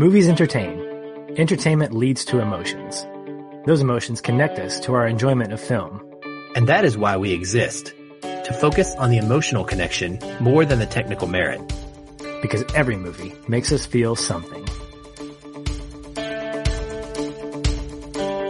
Movies entertain. Entertainment leads to emotions. Those emotions connect us to our enjoyment of film. And that is why we exist. To focus on the emotional connection more than the technical merit. Because every movie makes us feel something.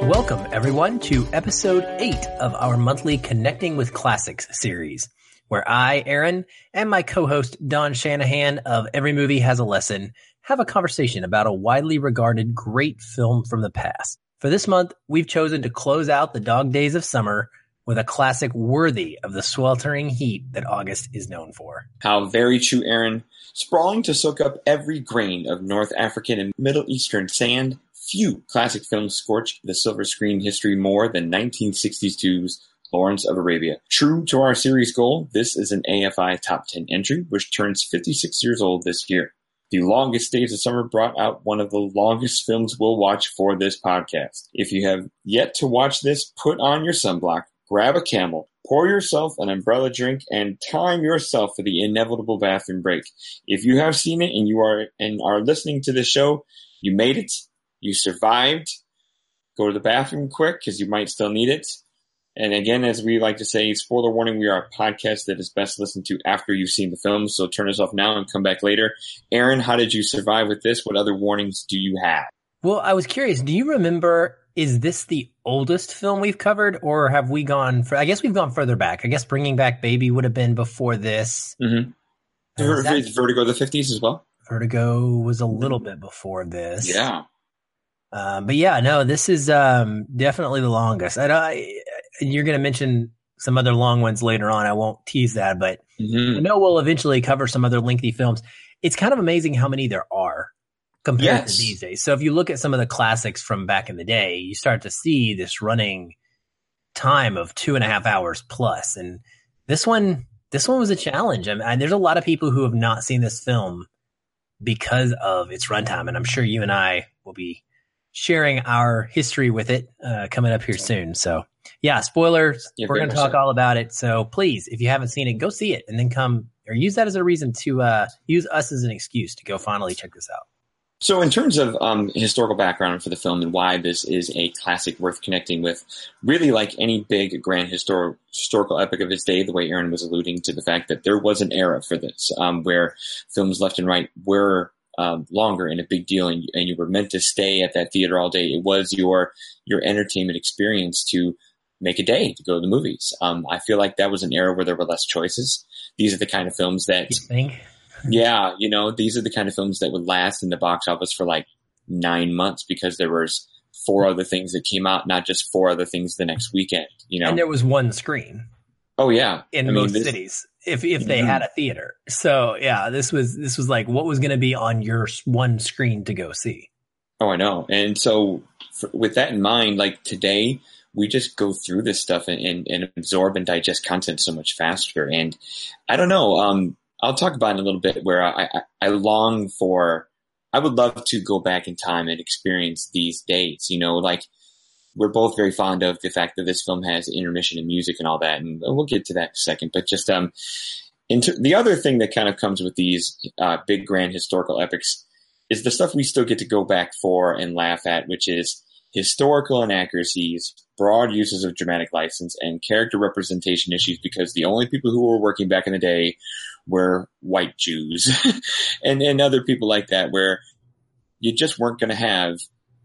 Welcome everyone to episode 8 of our monthly Connecting with Classics series, where I, Aaron, and my co-host Don Shanahan of Every Movie Has a Lesson have a conversation about a widely regarded great film from the past. For this month, we've chosen to close out the dog days of summer with a classic worthy of the sweltering heat that August is known for. How very true, Aaron. Sprawling to soak up every grain of North African and Middle Eastern sand, few classic films scorch the silver screen history more than 1962's Lawrence of Arabia. True to our series goal, this is an AFI Top 10 entry, which turns 56 years old this year. The Longest Days of Summer brought out one of the longest films we'll watch for this podcast. If you have yet to watch this, put on your sunblock, grab a camel, pour yourself an umbrella drink, and time yourself for the inevitable bathroom break. If you have seen it and you are and are listening to the show, you made it, you survived. Go to the bathroom quick because you might still need it. And again, as we like to say, spoiler warning, we are a podcast that is best listened to after you've seen the film. So turn us off now and come back later. Aaron, how did you survive with this? What other warnings do you have? Well, I was curious. Do you remember, is this the oldest film we've covered or have we gone for, I guess we've gone further back. I guess Bringing Back Baby would have been before this. Mm-hmm. That- Vertigo the 50s as well? Vertigo was a little bit before this. Yeah. Um, but yeah, no, this is um, definitely the longest. I, I, you're going to mention some other long ones later on. I won't tease that, but Mhm. I know we'll eventually cover some other lengthy films. It's kind of amazing how many there are compared Yes. to these days. So if you look at some of the classics from back in the day, you start to see this running time of two and a half hours plus. And this one, this one was a challenge. I mean, there's a lot of people who have not seen this film because of its runtime, and I'm sure you and I will be sharing our history with it uh, coming up here soon. So, yeah, spoilers. We're going to talk all about it. So, please, if you haven't seen it, go see it and then come or use that as a reason to uh, use us as an excuse to go finally check this out. So, in terms of um, historical background for the film and why this is a classic worth connecting with, really like any big grand histor- historical epic of its day, the way Aaron was alluding to the fact that there was an era for this um, where films left and right were um, longer and a big deal, and, and you were meant to stay at that theater all day. It was your your entertainment experience to make a day to go to the movies. Um, I feel like that was an era where there were less choices. These are the kind of films that You think? yeah, you know, these are the kind of films that would last in the box office for like nine months because there was four other things that came out, not just four other things the next weekend. You know? And there was one screen oh yeah, in I mean, most this- cities if if they Mhm. had a theater. So, yeah, this was this was like what was going to be on your one screen to go see. Oh, I know. And so, for, with that in mind, like today, we just go through this stuff and, and, and absorb and digest content so much faster. And I don't know. Um, I'll talk about it in a little bit where I, I, I long for, I would love to go back in time and experience these days. You know, like we're both very fond of the fact that this film has intermission and music and all that. And we'll get to that in a second. But just, um, the other thing that kind of comes with these uh, big grand historical epics is the stuff we still get to go back for and laugh at, which is historical inaccuracies, broad uses of dramatic license, and character representation issues because the only people who were working back in the day were white Jews and, and other people like that where you just weren't going to have,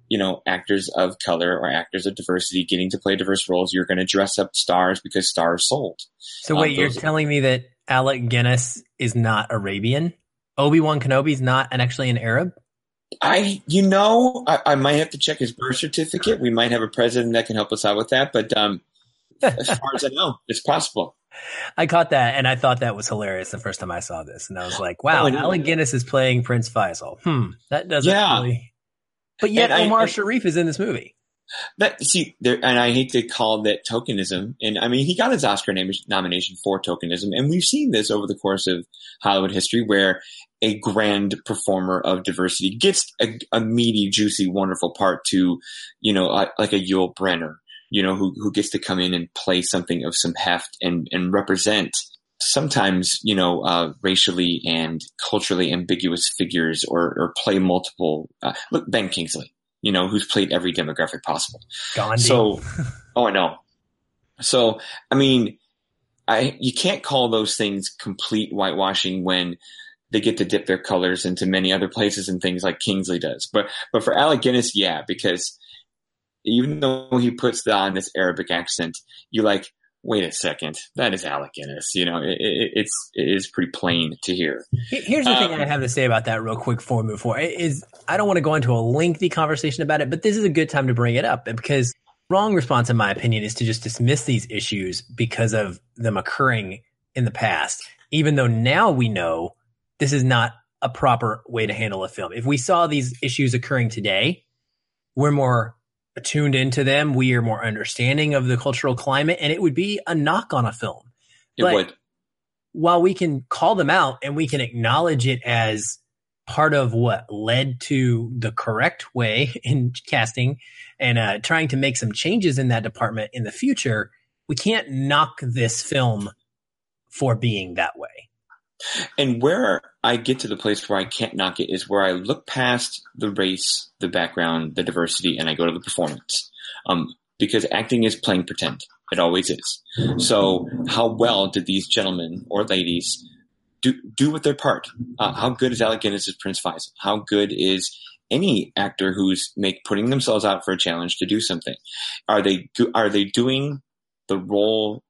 you know, actors of color or actors of diversity getting to play diverse roles. You're going to dress up stars because stars sold. So Um, wait, you're those- telling me that Alec Guinness is not Arabian? Obi Wan Kenobi's not and actually an Arab? I, you know, I, I might have to check his birth certificate. We might have a president that can help us out with that. But um, as far as I know, it's possible. I caught that and I thought that was hilarious the first time I saw this, and I was like, "Wow, Oh, Alec Guinness is playing Prince Faisal." Hmm, that doesn't Yeah. really. But yet, And I- Omar and- Sharif is in this movie. That see, there, and I hate to call that tokenism. And I mean, he got his Oscar nam- nomination for tokenism, and we've seen this over the course of Hollywood history, where a grand performer of diversity gets a, a meaty, juicy, wonderful part to, you know, uh, like a Yul Brynner, you know, who who gets to come in and play something of some heft and and represent sometimes you know uh, racially and culturally ambiguous figures or, or play multiple. Uh, look, Ben Kingsley, you know, who's played every demographic possible. Gandhi. So, oh, I know. So, I mean, I you can't call those things complete whitewashing when they get to dip their colors into many other places and things like Kingsley does. But but for Alec Guinness, yeah, because even though he puts on this Arabic accent, you like, wait a second, that is Alec Guinness. You know, it, it, it's it is pretty plain to hear. Here's the um, thing I have to say about that real quick before we move forward is I don't want to go into a lengthy conversation about it, but this is a good time to bring it up because wrong response, in my opinion, is to just dismiss these issues because of them occurring in the past, even though now we know this is not a proper way to handle a film. If we saw these issues occurring today, we're more attuned into them. We are more understanding of the cultural climate, and it would be a knock on a film. It but would. While we can call them out and we can acknowledge it as part of what led to the correct way in casting and uh, trying to make some changes in that department in the future, we can't knock this film for being that way. And where I get to the place where I can't knock it is where I look past the race, the background, the diversity, and I go to the performance. Um, because acting is playing pretend. It always is. So how well did these gentlemen or ladies do, do with their part? Uh, how good is Alec Guinness as Prince Faisal? How good is any actor who's make putting themselves out for a challenge to do something? Are they are they doing the role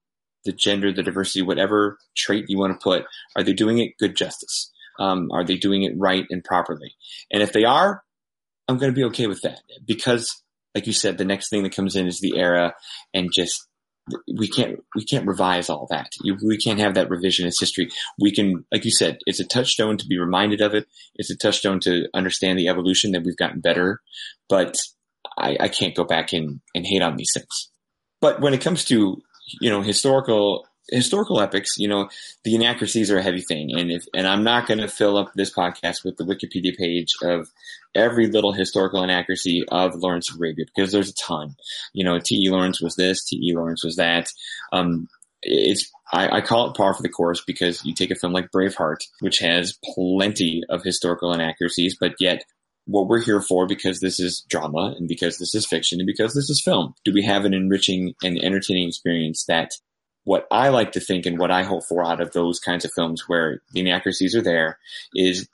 the gender, the diversity, whatever trait you want to put, are they doing it good justice? Um, are they doing it right and properly? And if they are, I'm going to be okay with that because, like you said, the next thing that comes in is the era, and just we can't we can't revise all that. You, we can't have that revisionist history. We can, like you said, it's a touchstone to be reminded of it. It's a touchstone to understand the evolution that we've gotten better. But I, I can't go back and, and hate on these things. But when it comes to you know, historical historical epics, you know, the inaccuracies are a heavy thing. And if, and I'm not going to fill up this podcast with the Wikipedia page of every little historical inaccuracy of Lawrence of Arabia because there's a ton. You know, T.E. Lawrence was this, T.E. Lawrence was that. Um, it's, I, I, call it par for the course because you take a film like Braveheart, which has plenty of historical inaccuracies, but yet what we're here for because this is drama and because this is fiction and because this is film. Do we have an enriching and entertaining experience that what I like to think and what I hope for out of those kinds of films where the inaccuracies are there is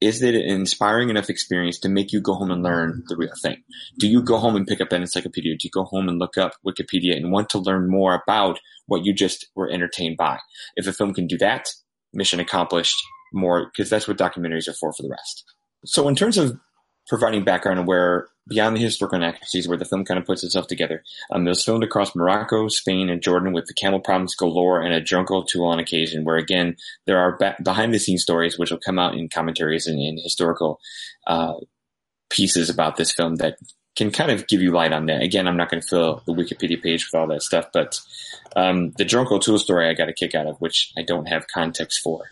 is it an inspiring enough experience to make you go home and learn the real thing? Do you go home and pick up an encyclopedia? Do you go home and look up Wikipedia and want to learn more about what you just were entertained by? If a film can do that, mission accomplished more because that's what documentaries are for for the rest. So in terms of providing background where beyond the historical inaccuracies where the film kind of puts itself together. Um, it was filmed across Morocco, Spain, and Jordan with the camel problems galore and a drunk tool on occasion where again, there are ba- behind the scenes stories which will come out in commentaries and in historical, uh, pieces about this film that can kind of give you light on that. Again, I'm not going to fill the Wikipedia page with all that stuff, but, um, the drunk tool story I got a kick out of, which I don't have context for.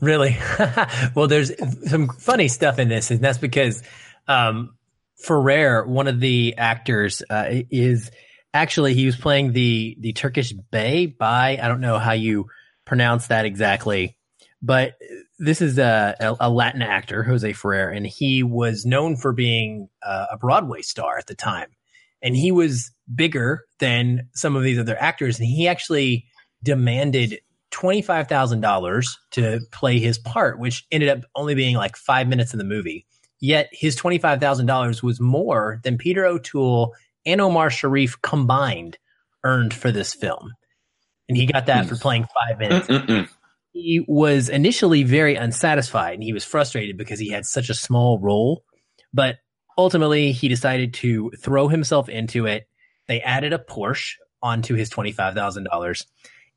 Really? well, there's some funny stuff in this, and that's because um, Ferrer, one of the actors, uh, is actually he was playing the the Turkish Bey. By I don't know how you pronounce that exactly, but this is a, a Latin actor, Jose Ferrer, and he was known for being uh, a Broadway star at the time, and he was bigger than some of these other actors, and he actually demanded $25,000 to play his part, which ended up only being like five minutes in the movie. Yet his $25,000 was more than Peter O'Toole and Omar Sharif combined earned for this film. And he got that for mm. playing five minutes. Mm-mm-mm. He was initially very unsatisfied and he was frustrated because he had such a small role. But ultimately, he decided to throw himself into it. They added a Porsche onto his $25,000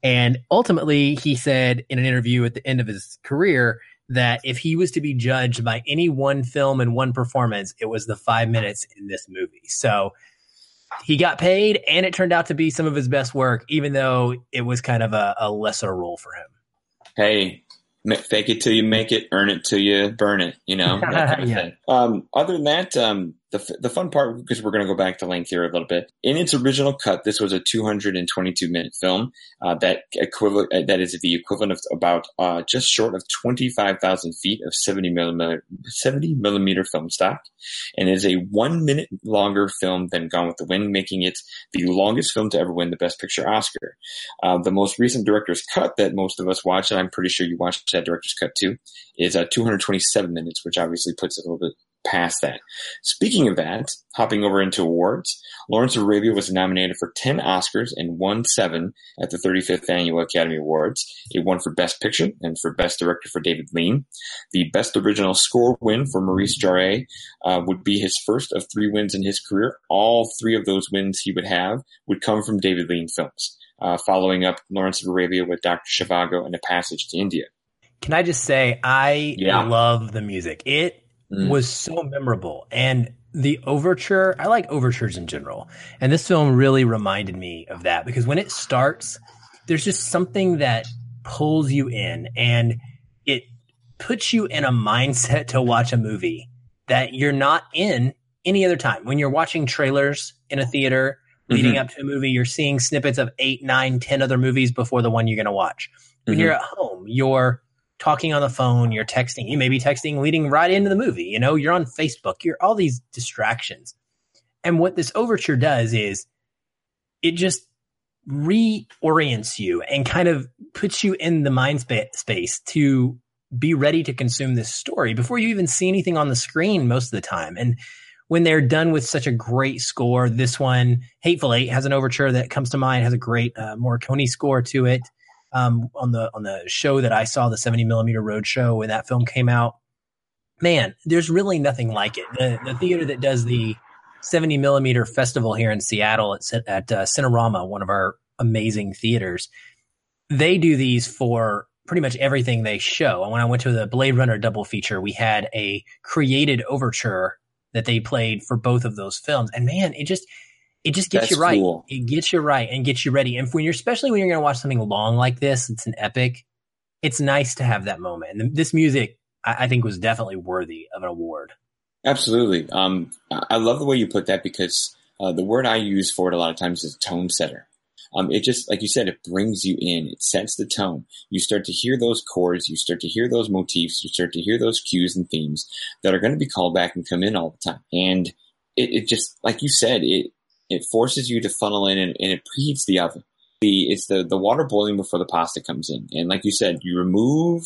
and ultimately, he said in an interview at the end of his career that if he was to be judged by any one film and one performance, it was the five minutes in this movie. So he got paid, and it turned out to be some of his best work, even though it was kind of a, a lesser role for him. Hey, fake it till you make it, earn it till you burn it. You know. yeah. Um, other than that, um, the, the fun part, because we're going to go back to length here a little bit. In its original cut, this was a 222 minute film uh, that equivalent uh, that is the equivalent of about uh, just short of 25,000 feet of 70 millimeter 70 millimeter film stock, and is a one minute longer film than Gone with the Wind, making it the longest film to ever win the Best Picture Oscar. Uh, the most recent director's cut that most of us watched, and I'm pretty sure you watched that director's cut too, is uh, 227 minutes, which obviously puts it a little bit past that. Speaking of that, hopping over into awards, Lawrence of Arabia was nominated for 10 Oscars and won seven at the 35th Annual Academy Awards. It won for Best Picture and for Best Director for David Lean. The Best Original Score win for Maurice Jarre uh, would be his first of three wins in his career. All three of those wins he would have would come from David Lean films, uh, following up Lawrence of Arabia with Dr. Zhivago and A Passage to India. Can I just say, I yeah. love the music. It mm. was so memorable. And the overture, I like overtures in general. And this film really reminded me of that because when it starts, there's just something that pulls you in and it puts you in a mindset to watch a movie that you're not in any other time. When you're watching trailers in a theater leading mm-hmm. up to a movie, you're seeing snippets of eight, nine, ten other movies before the one you're going to watch. When mm-hmm. you're at home, you're talking on the phone, you're texting, you may be texting leading right into the movie, you know, you're on Facebook, you're all these distractions. And what this overture does is it just reorients you and kind of puts you in the mind spa- space to be ready to consume this story before you even see anything on the screen most of the time. And when they're done with such a great score, this one, Hateful Eight, has an overture that comes to mind, has a great uh, Morricone score to it um, on the on the show that I saw, the 70 millimeter road show when that film came out. Man, there's really nothing like it. The, the theater that does the 70 millimeter festival here in Seattle at, at uh, Cinerama, one of our amazing theaters, they do these for pretty much everything they show. And when I went to the Blade Runner double feature, we had a created overture that they played for both of those films. And man, it just it just gets That's you right. Cool. It gets you right and gets you ready. And when you're, especially when you're going to watch something long like this, it's an epic. It's nice to have that moment. And this music, I, I think, was definitely worthy of an award. Absolutely. Um, I love the way you put that because uh, the word I use for it a lot of times is tone setter. Um, it just, like you said, it brings you in. It sets the tone. You start to hear those chords. You start to hear those motifs. You start to hear those cues and themes that are going to be called back and come in all the time. And it, it just, like you said, it, it forces you to funnel in and, and it preheats the oven. The, it's the, the water boiling before the pasta comes in. And like you said, you remove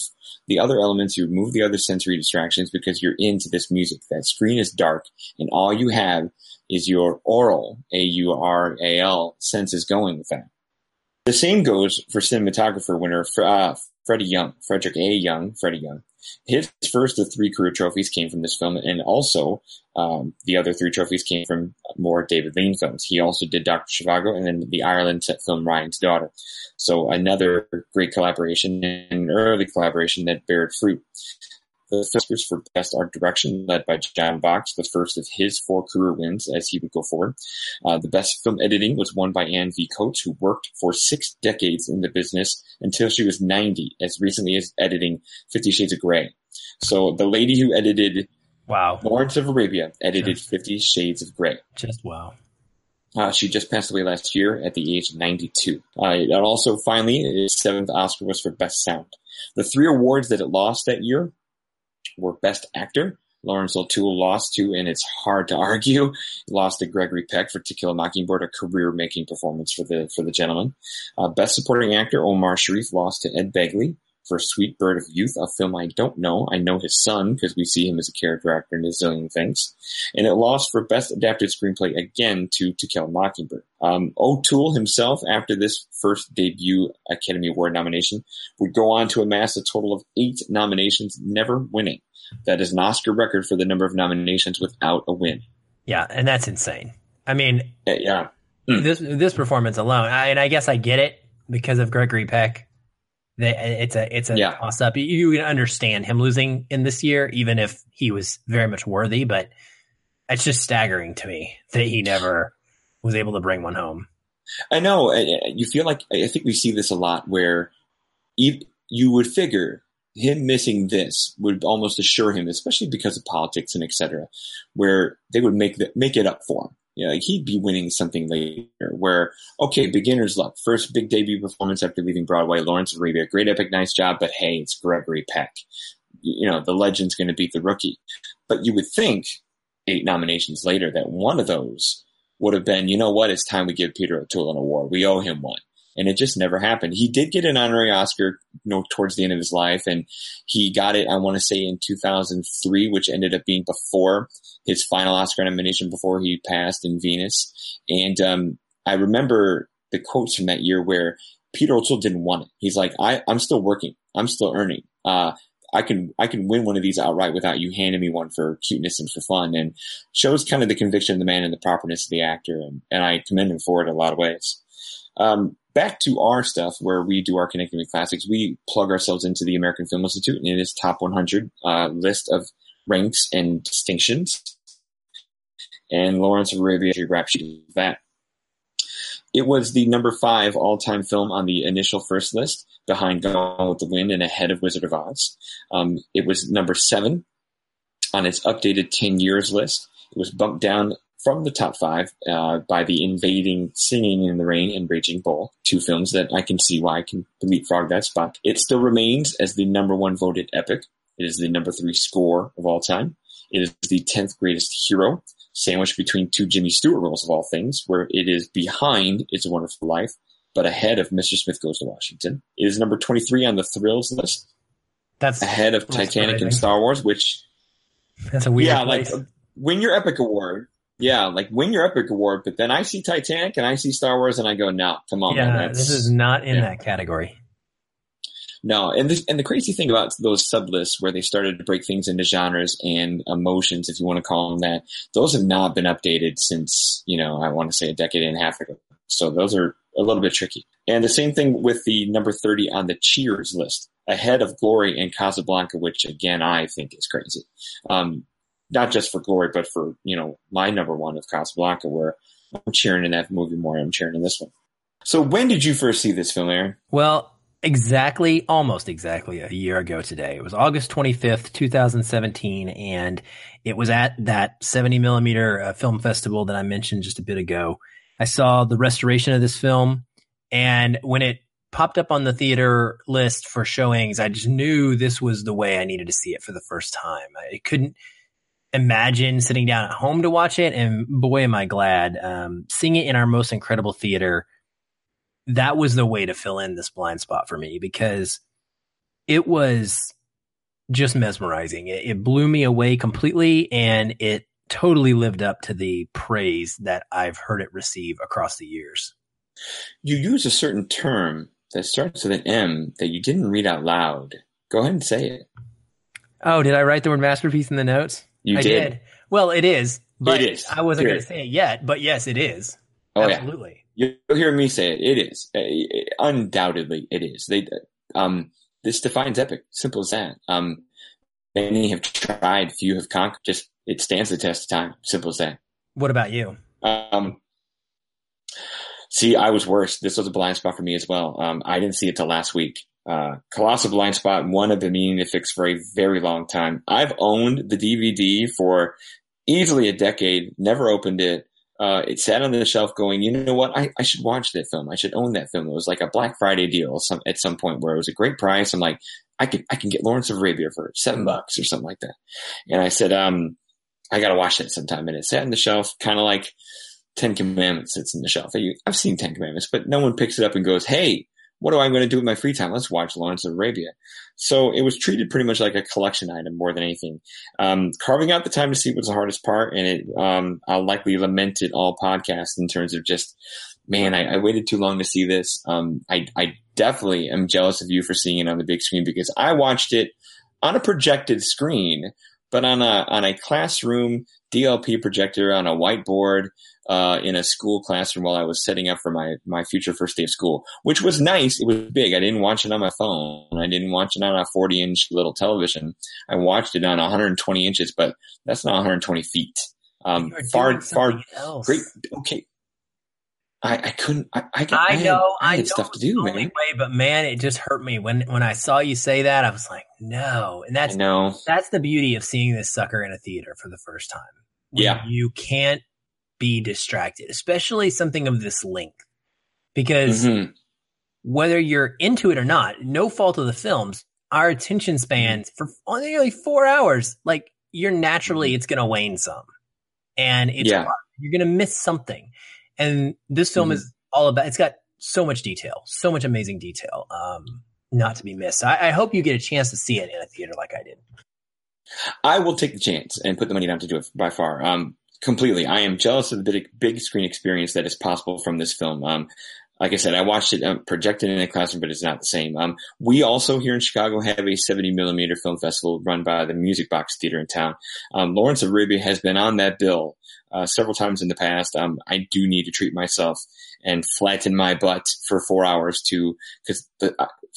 the other elements, you remove the other sensory distractions because you're into this music. That screen is dark and all you have is your aural, A-U-R-A-L senses going with that. The same goes for cinematographer winner uh, Freddie Young, Frederick A. Young, Freddie Young. His first of three career trophies came from this film, and also um, the other three trophies came from more David Lean films. He also did Dr. Zhivago and then the Ireland set film Ryan's Daughter. So another great collaboration and early collaboration that bared fruit. The Oscars for Best Art Direction, led by John Box, the first of his four career wins as he would go forward. Uh, the Best Film Editing was won by Anne V. Coates, who worked for six decades in the business until she was 90, as recently as editing Fifty Shades of Grey. So the lady who edited Wow. Lawrence of Arabia edited just, Fifty Shades of Grey. Just wow. Uh, she just passed away last year at the age of 92. Uh, and also, finally, its seventh Oscar was for Best Sound. The three awards that it lost that year were Best Actor. Lawrence O'Toole lost to, and it's hard to argue, lost to Gregory Peck for To Kill a Mockingbird, a career-making performance for the for the gentleman. Uh, Best Supporting Actor Omar Sharif lost to Ed Begley for Sweet Bird of Youth, a film I don't know. I know his son because we see him as a character actor in a zillion things. And it lost for Best Adapted Screenplay again to To Kill a Mockingbird. Um, O'Toole himself, after this first debut Academy Award nomination, would go on to amass a total of eight nominations, never winning. That is an Oscar record for the number of nominations without a win. Yeah, and that's insane. I mean, yeah. Mm. This this performance alone, I, and I guess I get it because of Gregory Peck they, it's a it's a yeah. toss up. You can understand him losing in this year, even if he was very much worthy. But it's just staggering to me that he never was able to bring one home. I know. You feel like I think we see this a lot where you would figure him missing this would almost assure him, especially because of politics and etc., where they would make the, make it up for him. You know, he'd be winning something later. Where okay, beginner's luck, first big debut performance after leaving Broadway. Lawrence of Arabia, great epic, nice job, but hey, it's Gregory Peck. You know, the legend's going to beat the rookie. But you would think eight nominations later that one of those would have been, you know what, it's time we give Peter O'Toole an award. We owe him one and it just never happened. He did get an honorary Oscar, you know, towards the end of his life, and he got it. I want to say in 2003, which ended up being before his final Oscar nomination before he passed in Venus. And um, I remember the quotes from that year where Peter O'Toole didn't want it. He's like, I, I'm still working. I'm still earning. Uh, I can I can win one of these outright without you handing me one for cuteness and for fun, and shows kind of the conviction of the man and the properness of the actor, and, and I commend him for it in a lot of ways. Um, back to our stuff where we do our connecting with classics, we plug ourselves into the American Film Institute and it is top 100 uh, list of ranks and distinctions. And Lawrence of Arabia rap sheet of that. It was the number five all-time film on the initial first list, behind Gone with the Wind and ahead of Wizard of Oz. Um, it was number seven on its updated 10 years list. It was bumped down from the top five uh, by the invading Singing in the Rain and Raging Bull, two films that I can see why I can leapfrog that spot. It still remains as the number one voted epic. It is the number three score of all time. It is the 10th greatest hero, sandwiched between two Jimmy Stewart roles of all things, where it is behind It's a Wonderful Life, but ahead of Mr. Smith Goes to Washington. It is number 23 on the thrills list. That's ahead of Titanic and Star Wars, which that's a weird yeah, place. like win your epic award yeah, like win your epic award, but then I see Titanic and I see Star Wars and I go, no, come on, yeah, man, this is not in yeah. that category. No, and this, and the crazy thing about those sub lists where they started to break things into genres and emotions, if you want to call them that, those have not been updated since you know I want to say a decade and a half ago. So those are a little bit tricky. And the same thing with the number thirty on the Cheers list, ahead of Glory and Casablanca, which again I think is crazy. Um, not just for glory, but for, you know, my number one of Casablanca, where I'm cheering in that movie more. I'm cheering in this one. So when did you first see this film, Aaron? Well, exactly, almost exactly a year ago today. It was August 25th, 2017, and it was at that 70 millimeter uh, film festival that I mentioned just a bit ago. I saw the restoration of this film, and when it popped up on the theater list for showings, I just knew this was the way I needed to see it for the first time. I couldn't imagine sitting down at home to watch it. And boy, am I glad. Um, seeing it in our most incredible theater, that was the way to fill in this blind spot for me because it was just mesmerizing. It, it blew me away completely and it totally lived up to the praise that I've heard it receive across the years. You use a certain term that starts with an M that you didn't read out loud. Go ahead and say it. Oh, did I write the word masterpiece in the notes? You I did. did. Well, it is. But it is. I wasn't going to say it yet, but yes, it is. Oh, Absolutely. Yeah. You'll hear me say it. It is. Uh, undoubtedly, it is. They, um, this defines epic. Simple as that. Um, many have tried, few have conquered. Just it stands the test of time. Simple as that. What about you? Um, see, I was worse. This was a blind spot for me as well. Um, I didn't see it till last week. Uh, Colossal Blind Spot, one I've been meaning to fix for a very long time. I've owned the DVD for easily a decade, never opened it. Uh, it sat on the shelf going, you know what? I, I should watch that film. I should own that film. It was like a Black Friday deal some, at some point where it was a great price. I'm like, I can, I can get Lawrence of Arabia for seven bucks or something like that. And I said, um, I got to watch that sometime. And it sat on the shelf, kind of like Ten Commandments sits in the shelf. I've seen Ten Commandments, but no one picks it up and goes, Hey, what am I going to do with my free time? Let's watch Lawrence of Arabia. So it was treated pretty much like a collection item more than anything. Um, carving out the time to see was the hardest part, and it um, I'll likely lament it all podcasts in terms of just, man, I, I waited too long to see this. Um, I, I definitely am jealous of you for seeing it on the big screen because I watched it on a projected screen, but on a on a classroom DLP projector on a whiteboard uh, in a school classroom while I was setting up for my, my future first day of school, which was nice. It was big. I didn't watch it on my phone. I didn't watch it on a 40 inch little television. I watched it on 120 inches, but that's not 120 feet. Um, far, far, else. great. Okay. I, I couldn't. I, I, I, had, know. I had stuff to do, man. Way, but man, it just hurt me when when I saw you say that. I was like, no, and that's know. that's the beauty of seeing this sucker in a theater for the first time. Yeah. you can't be distracted, especially something of this length, because Mhm. whether you're into it or not, no fault of the films, our attention spans for only four hours, like you're naturally, it's going to wane some. And it's, Yeah. you're going to miss something. And this film Mhm. is all about, it's got so much detail, so much amazing detail, um, not to be missed. I, I hope you get a chance to see it in a theater like I did. I will take the chance and put the money down to do it by far. Um, completely. I am jealous of the big, big screen experience that is possible from this film. Um, like I said, I watched it um, projected in a classroom, but it's not the same. Um, we also here in Chicago have a 70 millimeter film festival run by the Music Box Theater in town. Um, Lawrence of Arabia has been on that bill uh, several times in the past. Um, I do need to treat myself and flatten my butt for four hours to, because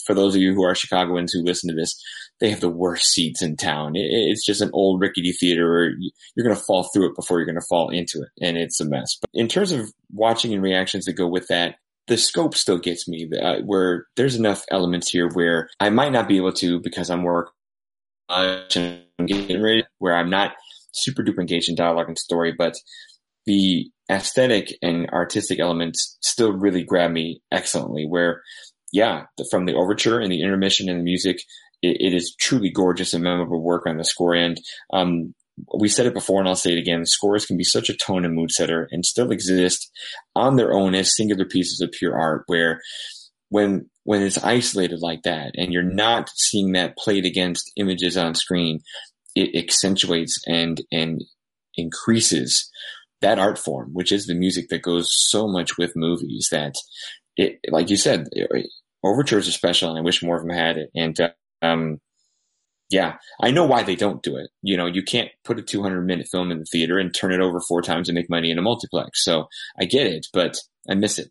for those of you who are Chicagoans who listen to this, they have the worst seats in town. It, it's just an old rickety theater where you're going to fall through it before you're going to fall into it, and it's a mess. But in terms of watching and reactions that go with that, the scope still gets me. Uh, where there's enough elements here where I might not be able to because I'm working and I'm getting ready, where I'm not super duper engaged in dialogue and story, but the aesthetic and artistic elements still really grab me excellently. Where, yeah, the, from the overture and the intermission and the music, it, it is truly gorgeous and memorable work on the score end. Um, we said it before and I'll say it again. Scores can be such a tone and mood setter and still exist on their own as singular pieces of pure art where when, when it's isolated like that and you're not seeing that played against images on screen, it accentuates and, and increases that art form, which is the music that goes so much with movies that it, like you said, overtures are special and I wish more of them had it. And, um, yeah, I know why they don't do it. You know, you can't put a 200 minute film in the theater and turn it over four times and make money in a multiplex. So I get it, but I miss it.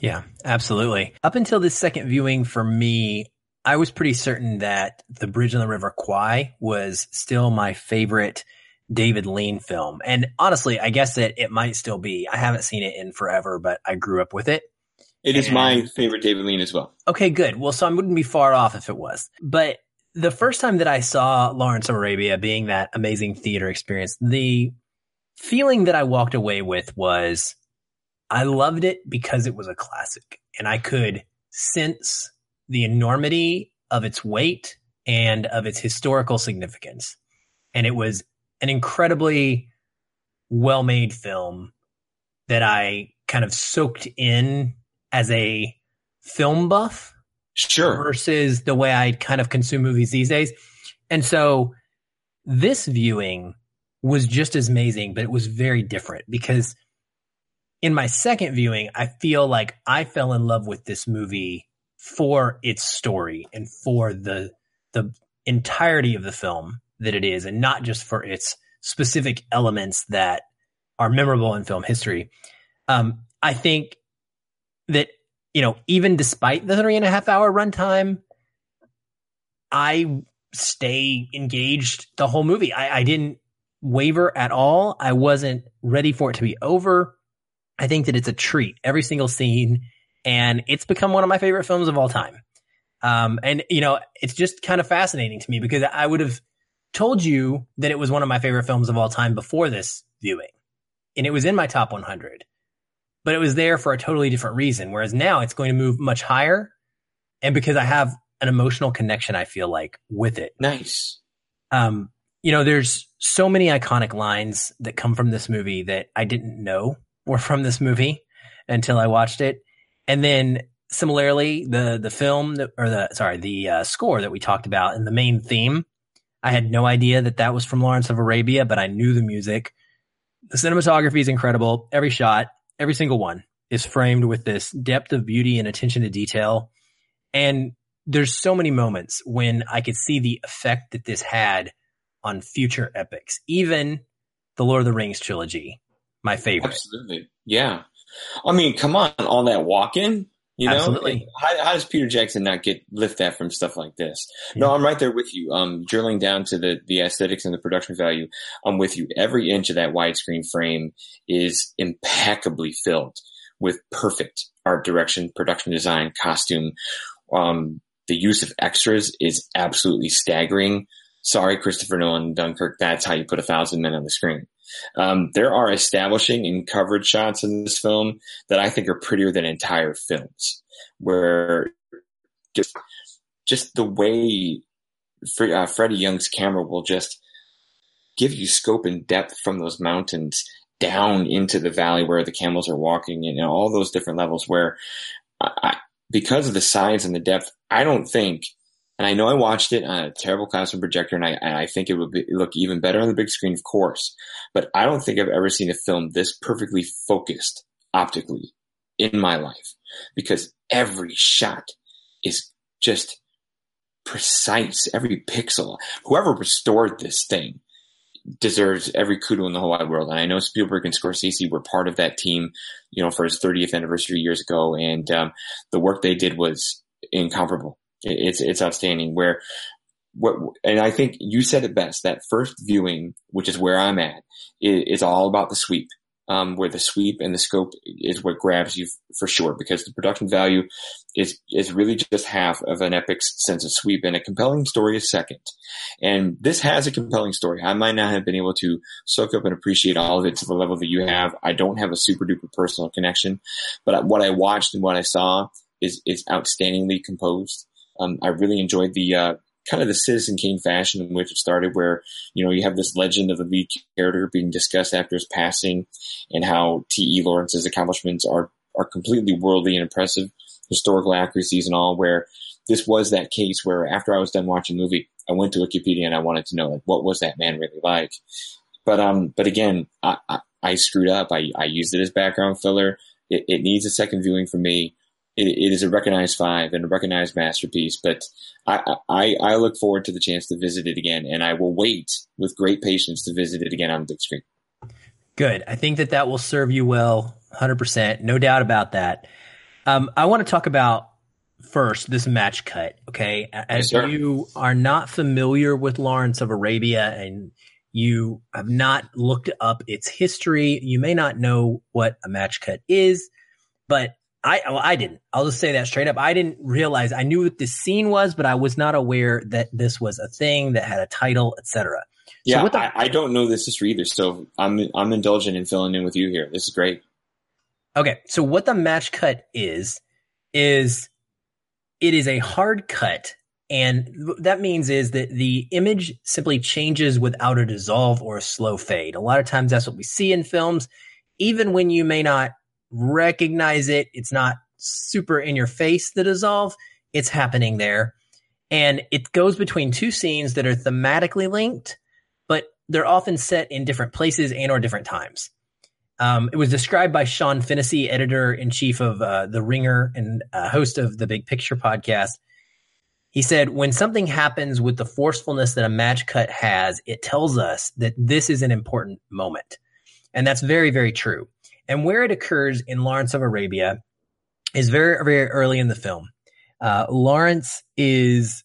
Yeah, absolutely. Up until this second viewing for me, I was pretty certain that The Bridge on the River Kwai was still my favorite David Lean film. And honestly, I guess that it might still be. I haven't seen it in forever, but I grew up with it. It is And- my favorite David Lean as well. Okay, good. Well, so I wouldn't be far off if it was. But the first time that I saw Lawrence of Arabia being that amazing theater experience, the feeling that I walked away with was I loved it because it was a classic and I could sense the enormity of its weight and of its historical significance. And it was an incredibly well made film that I kind of soaked in as a film buff Sure. versus the way I kind of consume movies these days. And so this viewing was just as amazing, but it was very different because in my second viewing, I feel like I fell in love with this movie for its story and for the the entirety of the film that it is and not just for its specific elements that are memorable in film history. Um, I think that you know, even despite the three and a half hour runtime, I stay engaged the whole movie. I, I didn't waver at all. I wasn't ready for it to be over. I think that it's a treat every single scene, and it's become one of my favorite films of all time. Um, and you know, it's just kind of fascinating to me because I would have told you that it was one of my favorite films of all time before this viewing, and it was in my top 100 but it was there for a totally different reason. Whereas now it's going to move much higher. And because I have an emotional connection, I feel like with it. Nice. Um, you know, there's so many iconic lines that come from this movie that I didn't know were from this movie until I watched it. And then similarly, the, the film that, or the, sorry, the uh, score that we talked about and the main theme, I had no idea that that was from Lawrence of Arabia, but I knew the music. The cinematography is incredible. Every shot, every single one is framed with this depth of beauty and attention to detail. And there's so many moments when I could see the effect that this had on future epics, even the Lord of the Rings trilogy, my favorite. Absolutely. Yeah. I mean, come on, all that walking. You know, Absolutely. how, how does Peter Jackson not get lift that from stuff like this? No, I'm right there with you. Um, drilling down to the the aesthetics and the production value, I'm with you. Every inch of that widescreen frame is impeccably filled with perfect art direction, production design, costume. Um, the use of extras is absolutely staggering. Sorry, Christopher Nolan, Dunkirk. That's how you put a thousand men on the screen. Um, there are establishing and coverage shots in this film that I think are prettier than entire films, where just just the way uh, Freddie Young's camera will just give you scope and depth from those mountains down into the valley where the camels are walking and all those different levels where I, because of the size and the depth, I don't think, and I know I watched it on a terrible classroom projector and I, and I think it would be, look even better on the big screen, of course, but I don't think I've ever seen a film this perfectly focused optically in my life because every shot is just precise, every pixel. Whoever restored this thing deserves every kudo in the whole wide world. And I know Spielberg and Scorsese were part of that team, you know, for his 30th anniversary years ago. And um, the work they did was incomparable. It's it's outstanding. Where what and I think you said it best. That first viewing, which is where I'm at, is, all about the sweep um, where the sweep and the scope is what grabs you for sure because the production value is is really just half of an epic's sense of sweep and a compelling story is second. And this has a compelling story. I might not have been able to soak up and appreciate all of it to the level that you have. I don't have a super duper personal connection, but what I watched and what I saw is is outstandingly composed. Um, I really enjoyed the uh, kind of the Citizen Kane fashion in which it started, where you know you have this legend of the lead character being discussed after his passing, and how T. E. Lawrence's accomplishments are are completely worldly and impressive, historical accuracies and all. Where this was that case where after I was done watching the movie, I went to Wikipedia and I wanted to know like what was that man really like. But um, but again, I, I, I screwed up. I I used it as background filler. It, it needs a second viewing for me it, it is a recognized five and a recognized masterpiece. But I, I, I look forward to the chance to visit it again, and I will wait with great patience to visit it again on the big screen. Good. I think that that will serve you well, hundred percent, no doubt about that. Um, I want to talk about first this match cut. Okay, as yes, you are not familiar with Lawrence of Arabia and you have not looked up its history, you may not know what a match cut is. But I well, I didn't. I'll just say that straight up. I didn't realize. I knew what this scene was, but I was not aware that this was a thing that had a title, etc. Yeah, so the, I, I, don't know this history either. So I'm I'm indulgent in filling in with you here. This is great. Okay, so what the match cut is is it is a hard cut, and that means is that the image simply changes without a dissolve or a slow fade. A lot of times, that's what we see in films, even when you may not recognize it. It's not super in your face, the dissolve. It's happening there. And it goes between two scenes that are thematically linked, but they're often set in different places and or different times. Um, it was described by Sean Fennessey, editor in chief of uh, The Ringer and uh, host of the Big Picture podcast. He said, when something happens with the forcefulness that a match cut has, it tells us that this is an important moment. And that's very, very true. And where it occurs in Lawrence of Arabia is very, very early in the film. Uh, Lawrence is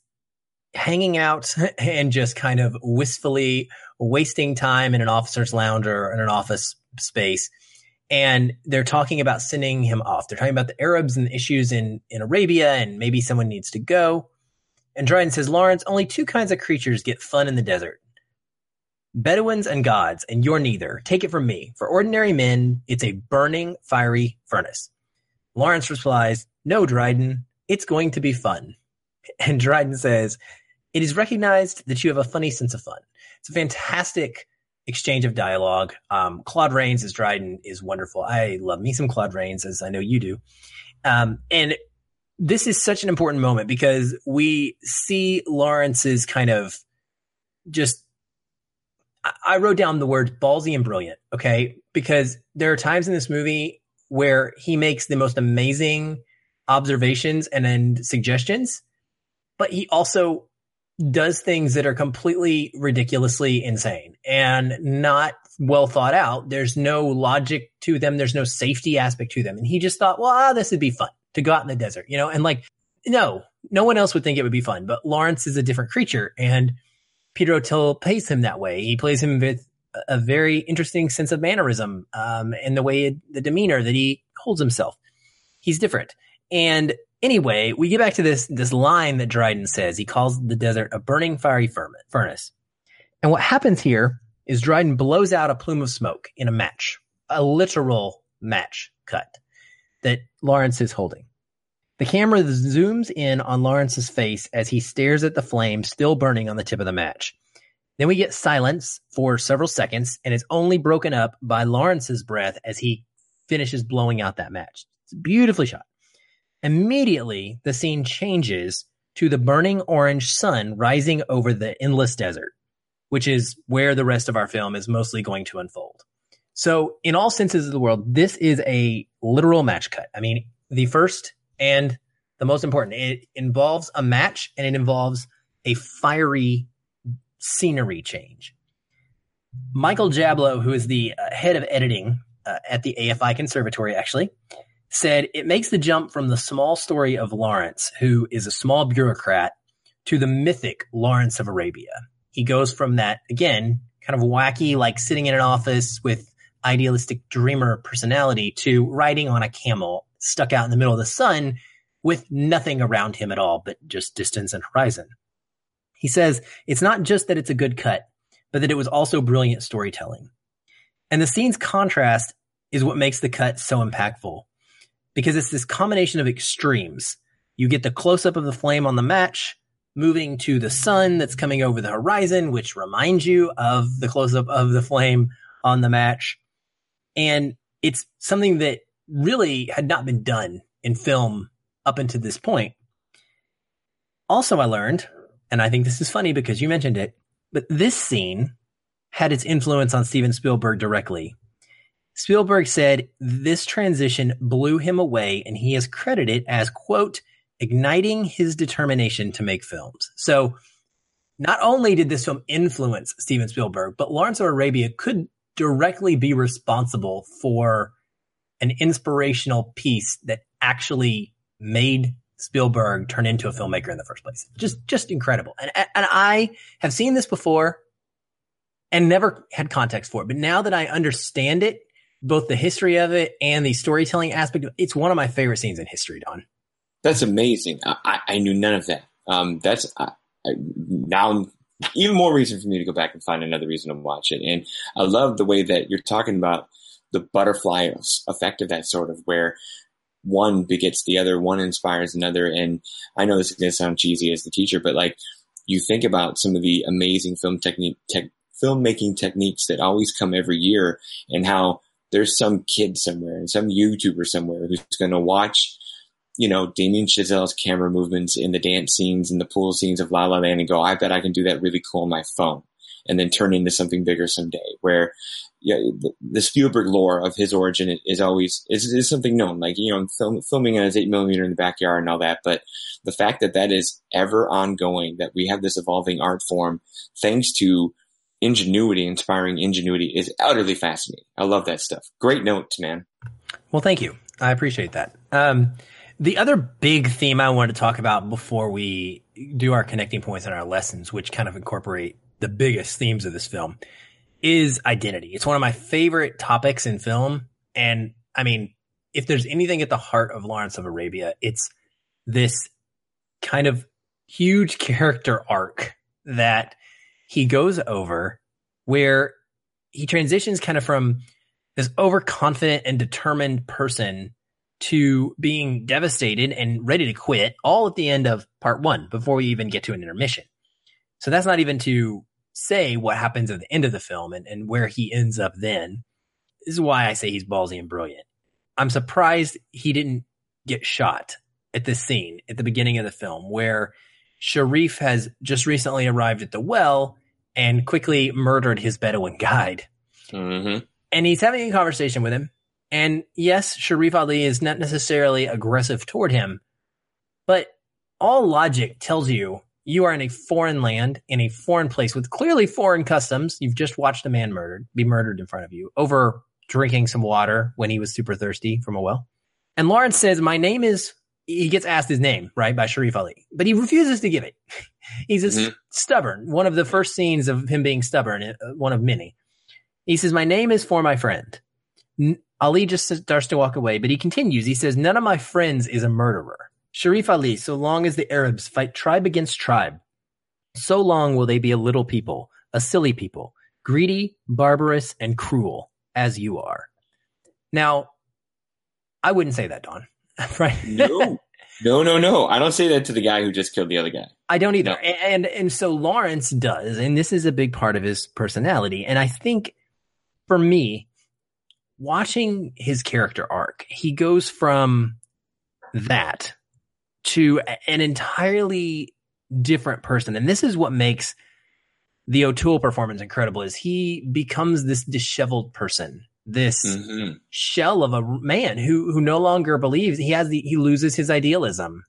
hanging out and just kind of wistfully wasting time in an officer's lounge or in an office space. And they're talking about sending him off. They're talking about the Arabs and the issues in, in Arabia and maybe someone needs to go. And Dryden says, Lawrence, only two kinds of creatures get fun in the desert Bedouins and gods, and you're neither. Take it from me. For ordinary men, it's a burning, fiery furnace. Lawrence replies, No, Dryden, it's going to be fun. And Dryden says, It is recognized that you have a funny sense of fun. It's a fantastic exchange of dialogue. Um, Claude Rains as Dryden is wonderful. I love me some Claude Rains, as I know you do. Um, and this is such an important moment because we see Lawrence's kind of just I wrote down the words ballsy and brilliant, okay? Because there are times in this movie where he makes the most amazing observations and then suggestions, but he also does things that are completely ridiculously insane and not well thought out. There's no logic to them. There's no safety aspect to them. And he just thought, well, ah, this would be fun to go out in the desert, you know? And like, no, no one else would think it would be fun, but Lawrence is a different creature. And Peter O'Toole plays him that way. He plays him with a very interesting sense of mannerism um, and the way the demeanor that he holds himself. He's different. And anyway, we get back to this this line that Dryden says. He calls the desert a burning fiery furnace. And what happens here is Dryden blows out a plume of smoke in a match, a literal match cut that Lawrence is holding. The camera zooms in on Lawrence's face as he stares at the flame still burning on the tip of the match. Then we get silence for several seconds, and it's only broken up by Lawrence's breath as he finishes blowing out that match. It's beautifully shot. Immediately, the scene changes to the burning orange sun rising over the endless desert, which is where the rest of our film is mostly going to unfold. So, in all senses of the world, this is a literal match cut. I mean, the first and the most important, it involves a match and it involves a fiery scenery change. Michael Jablow, who is the uh, head of editing uh, at the AFI Conservatory, actually said it makes the jump from the small story of Lawrence, who is a small bureaucrat, to the mythic Lawrence of Arabia. He goes from that, again, kind of wacky, like sitting in an office with idealistic dreamer personality to riding on a camel stuck out in the middle of the sun with nothing around him at all but just distance and horizon. He says it's not just that it's a good cut, but that it was also brilliant storytelling. And the scene's contrast is what makes the cut so impactful because it's this combination of extremes. You get the close up of the flame on the match, moving to the sun that's coming over the horizon, which reminds you of the close up of the flame on the match. And it's something that really had not been done in film up until this point. Also, I learned and I think this is funny because you mentioned it, but this scene had its influence on Steven Spielberg directly. Spielberg said this transition blew him away and he is credited as quote igniting his determination to make films. So not only did this film influence Steven Spielberg, but Lawrence of Arabia could directly be responsible for an inspirational piece that actually made Spielberg turn into a filmmaker in the first place. Just, just incredible. And, and I have seen this before and never had context for it. But now that I understand it, both the history of it and the storytelling aspect, it's one of my favorite scenes in history, Don. That's amazing. I, I knew none of that. Um, that's I, I, now even more reason for me to go back and find another reason to watch it. And I love the way that you're talking about the butterfly effect of that sort of where one begets the other, one inspires another. And I know this is going to sound cheesy as the teacher, but like you think about some of the amazing film technique, tech, filmmaking techniques that always come every year and how there's some kid somewhere and some YouTuber somewhere who's going to watch, you know, Damien Chazelle's camera movements in the dance scenes and the pool scenes of La La Land and go, I bet I can do that really cool on my phone and then turn into something bigger someday where yeah, the, the, Spielberg lore of his origin is always is, is something known. Like you know, film, filming on his eight millimeter in the backyard and all that. But the fact that that is ever ongoing, that we have this evolving art form, thanks to ingenuity, inspiring ingenuity, is utterly fascinating. I love that stuff. Great notes, man. Well, thank you. I appreciate that. Um, the other big theme I wanted to talk about before we do our connecting points and our lessons, which kind of incorporate the biggest themes of this film is identity. It's one of my favorite topics in film. And I mean, if there's anything at the heart of Lawrence of Arabia, it's this kind of huge character arc that he goes over where he transitions kind of from this overconfident and determined person to being devastated and ready to quit all at the end of part one before we even get to an intermission. So that's not even to say what happens at the end of the film and, and where he ends up then. This is why I say he's ballsy and brilliant. I'm surprised he didn't get shot at this scene at the beginning of the film where Sharif has just recently arrived at the well and quickly murdered his Bedouin guide. Mm-hmm. And he's having a conversation with him. And yes, Sharif Ali is not necessarily aggressive toward him, but all logic tells you you are in a foreign land, in a foreign place with clearly foreign customs. You've just watched a man murdered, be murdered in front of you over drinking some water when he was super thirsty from a well. And Lawrence says, My name is, he gets asked his name, right, by Sharif Ali, but he refuses to give it. He's mm-hmm. stubborn. One of the first scenes of him being stubborn, uh, one of many. He says, My name is for my friend. Ali just starts to walk away, but he continues. He says, None of my friends is a murderer. Sharif Ali, so long as the Arabs fight tribe against tribe, so long will they be a little people, a silly people, greedy, barbarous, and cruel, as you are. Now, I wouldn't say that, Don. right? No. No, no, no. I don't say that to the guy who just killed the other guy. I don't either. No. And and so Lawrence does, and this is a big part of his personality. And I think for me, watching his character arc, he goes from that to an entirely different person. And this is what makes the O'Toole performance incredible is he becomes this disheveled person, this mm-hmm. shell of a man who who no longer believes he has the he loses his idealism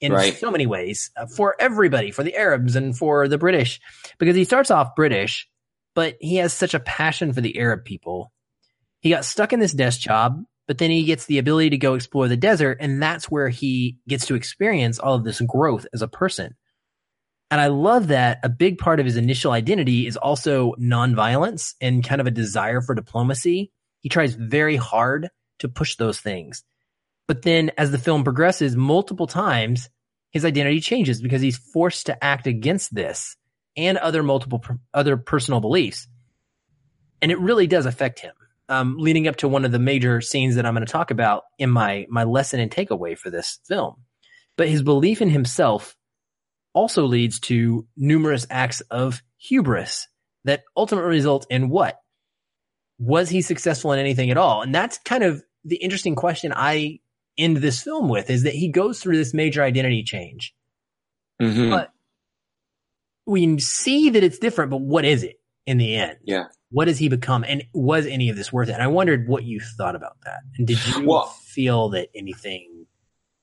in right. so many ways uh, for everybody, for the Arabs and for the British, because he starts off British, but he has such a passion for the Arab people. He got stuck in this desk job but then he gets the ability to go explore the desert and that's where he gets to experience all of this growth as a person. And i love that a big part of his initial identity is also nonviolence and kind of a desire for diplomacy. He tries very hard to push those things. But then as the film progresses multiple times his identity changes because he's forced to act against this and other multiple other personal beliefs. And it really does affect him um, leading up to one of the major scenes that I'm going to talk about in my my lesson and takeaway for this film. But his belief in himself also leads to numerous acts of hubris that ultimately result in what? Was he successful in anything at all? And that's kind of the interesting question I end this film with is that he goes through this major identity change. Mm-hmm. But we see that it's different, but what is it in the end? Yeah what does he become? And was any of this worth it? And i wondered what you thought about that. And did you well, feel that anything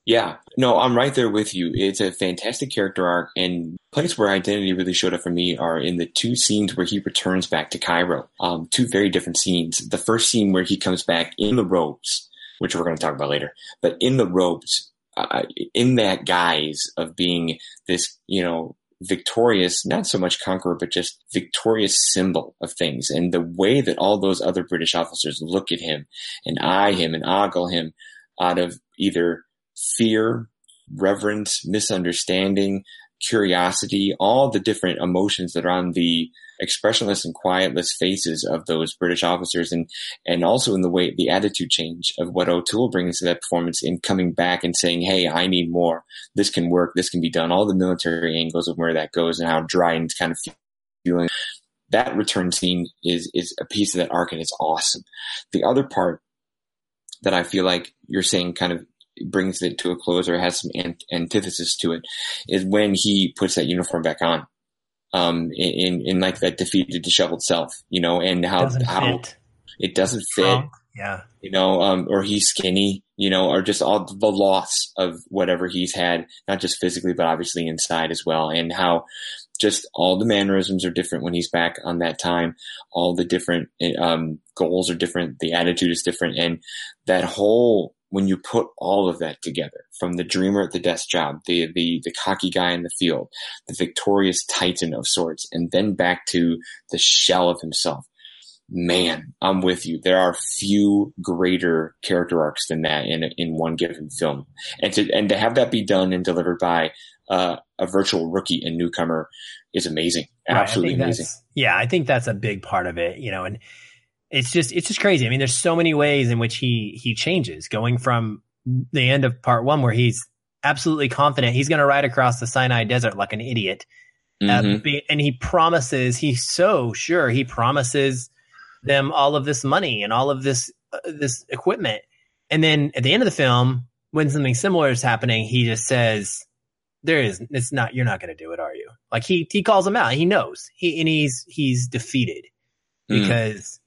yeah. No i'm right there with you. It's a fantastic character arc and place where identity really showed up for me are in the two scenes where he returns back to cairo. Um, two very different scenes. The first scene where he comes back in the robes which we're going to talk about later but in the robes uh, in that guise of being this you know victorious, not so much conqueror, but just victorious symbol of things. And the way that all those other British officers look at him and eye him and ogle him out of either fear, reverence, misunderstanding, curiosity, all the different emotions that are on the expressionless and quietless faces of those British officers and, and also in the way, the attitude change of what O'Toole brings to that performance in coming back and saying, Hey, I need more. This can work. This can be done. All the military angles of where that goes and how dry Dryden's kind of feeling. That return scene is, is a piece of that arc and it's awesome. The other part that I feel like you're saying kind of brings it to a close or has some antithesis to it is when he puts that uniform back on um, in, in like that defeated, disheveled self, you know, and how, how fit. it doesn't fit. Yeah. You know, um, or he's skinny, you know, or just all the loss of whatever he's had, not just physically, but obviously inside as well. And how just all the mannerisms are different when he's back on that time. All the different, um, goals are different. The attitude is different. And that whole when you put all of that together, from the dreamer at the desk job, the, the, the cocky guy in the field, the victorious titan of sorts, and then back to the shell of himself, man, I'm with you. There are few greater character arcs than that in in one given film, and to and to have that be done and delivered by uh, a virtual rookie and newcomer is amazing, absolutely right, amazing. Yeah, I think that's a big part of it, you know, and it's just it's just crazy. I mean, there's so many ways in which he he changes, going from the end of part one where he's absolutely confident he's going to ride across the Sinai Desert like an idiot, uh, mm-hmm. uh, be, and he promises he's so sure he promises them all of this money and all of this uh, this equipment, and then at the end of the film, when something similar is happening, he just says, "There is it's not you're not going to do it, are you?" Like he he calls him out. He knows he and he's he's defeated mm.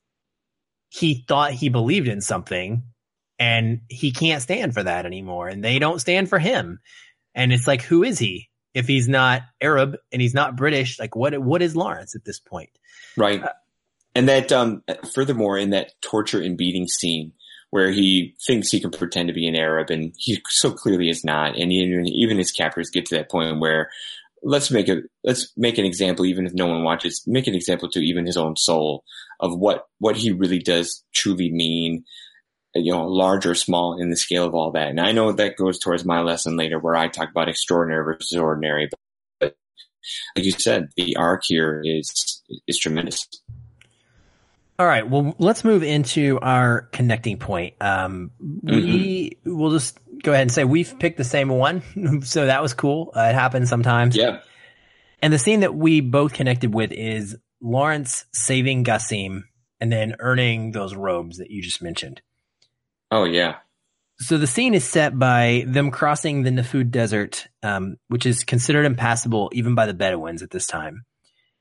He thought he believed in something and he can't stand for that anymore and they don't stand for him. And it's like who is he? If he's not arab and he's not british like what what is lawrence at this point? Right. Uh, and that um furthermore in that torture and beating scene where he thinks he can pretend to be an arab and he so clearly is not. And even, even his captors get to that point where let's make a let's make an example even if no one watches make an example to even his own soul of what what he really does truly mean you know, large or small in the scale of all that. And I know that goes towards my lesson later where I talk about extraordinary versus ordinary. But, but like you said, the arc here is, is tremendous. All right. Well, let's move into our connecting point. Um, we mm-hmm. will just go ahead and say we've picked the same one. so that was cool. Uh, it happens sometimes. Yeah. And the scene that we both connected with is Lawrence saving Gasim and then earning those robes that you just mentioned. Oh yeah. So the scene is set by them crossing the Nafud Desert, um, which is considered impassable even by the Bedouins at this time.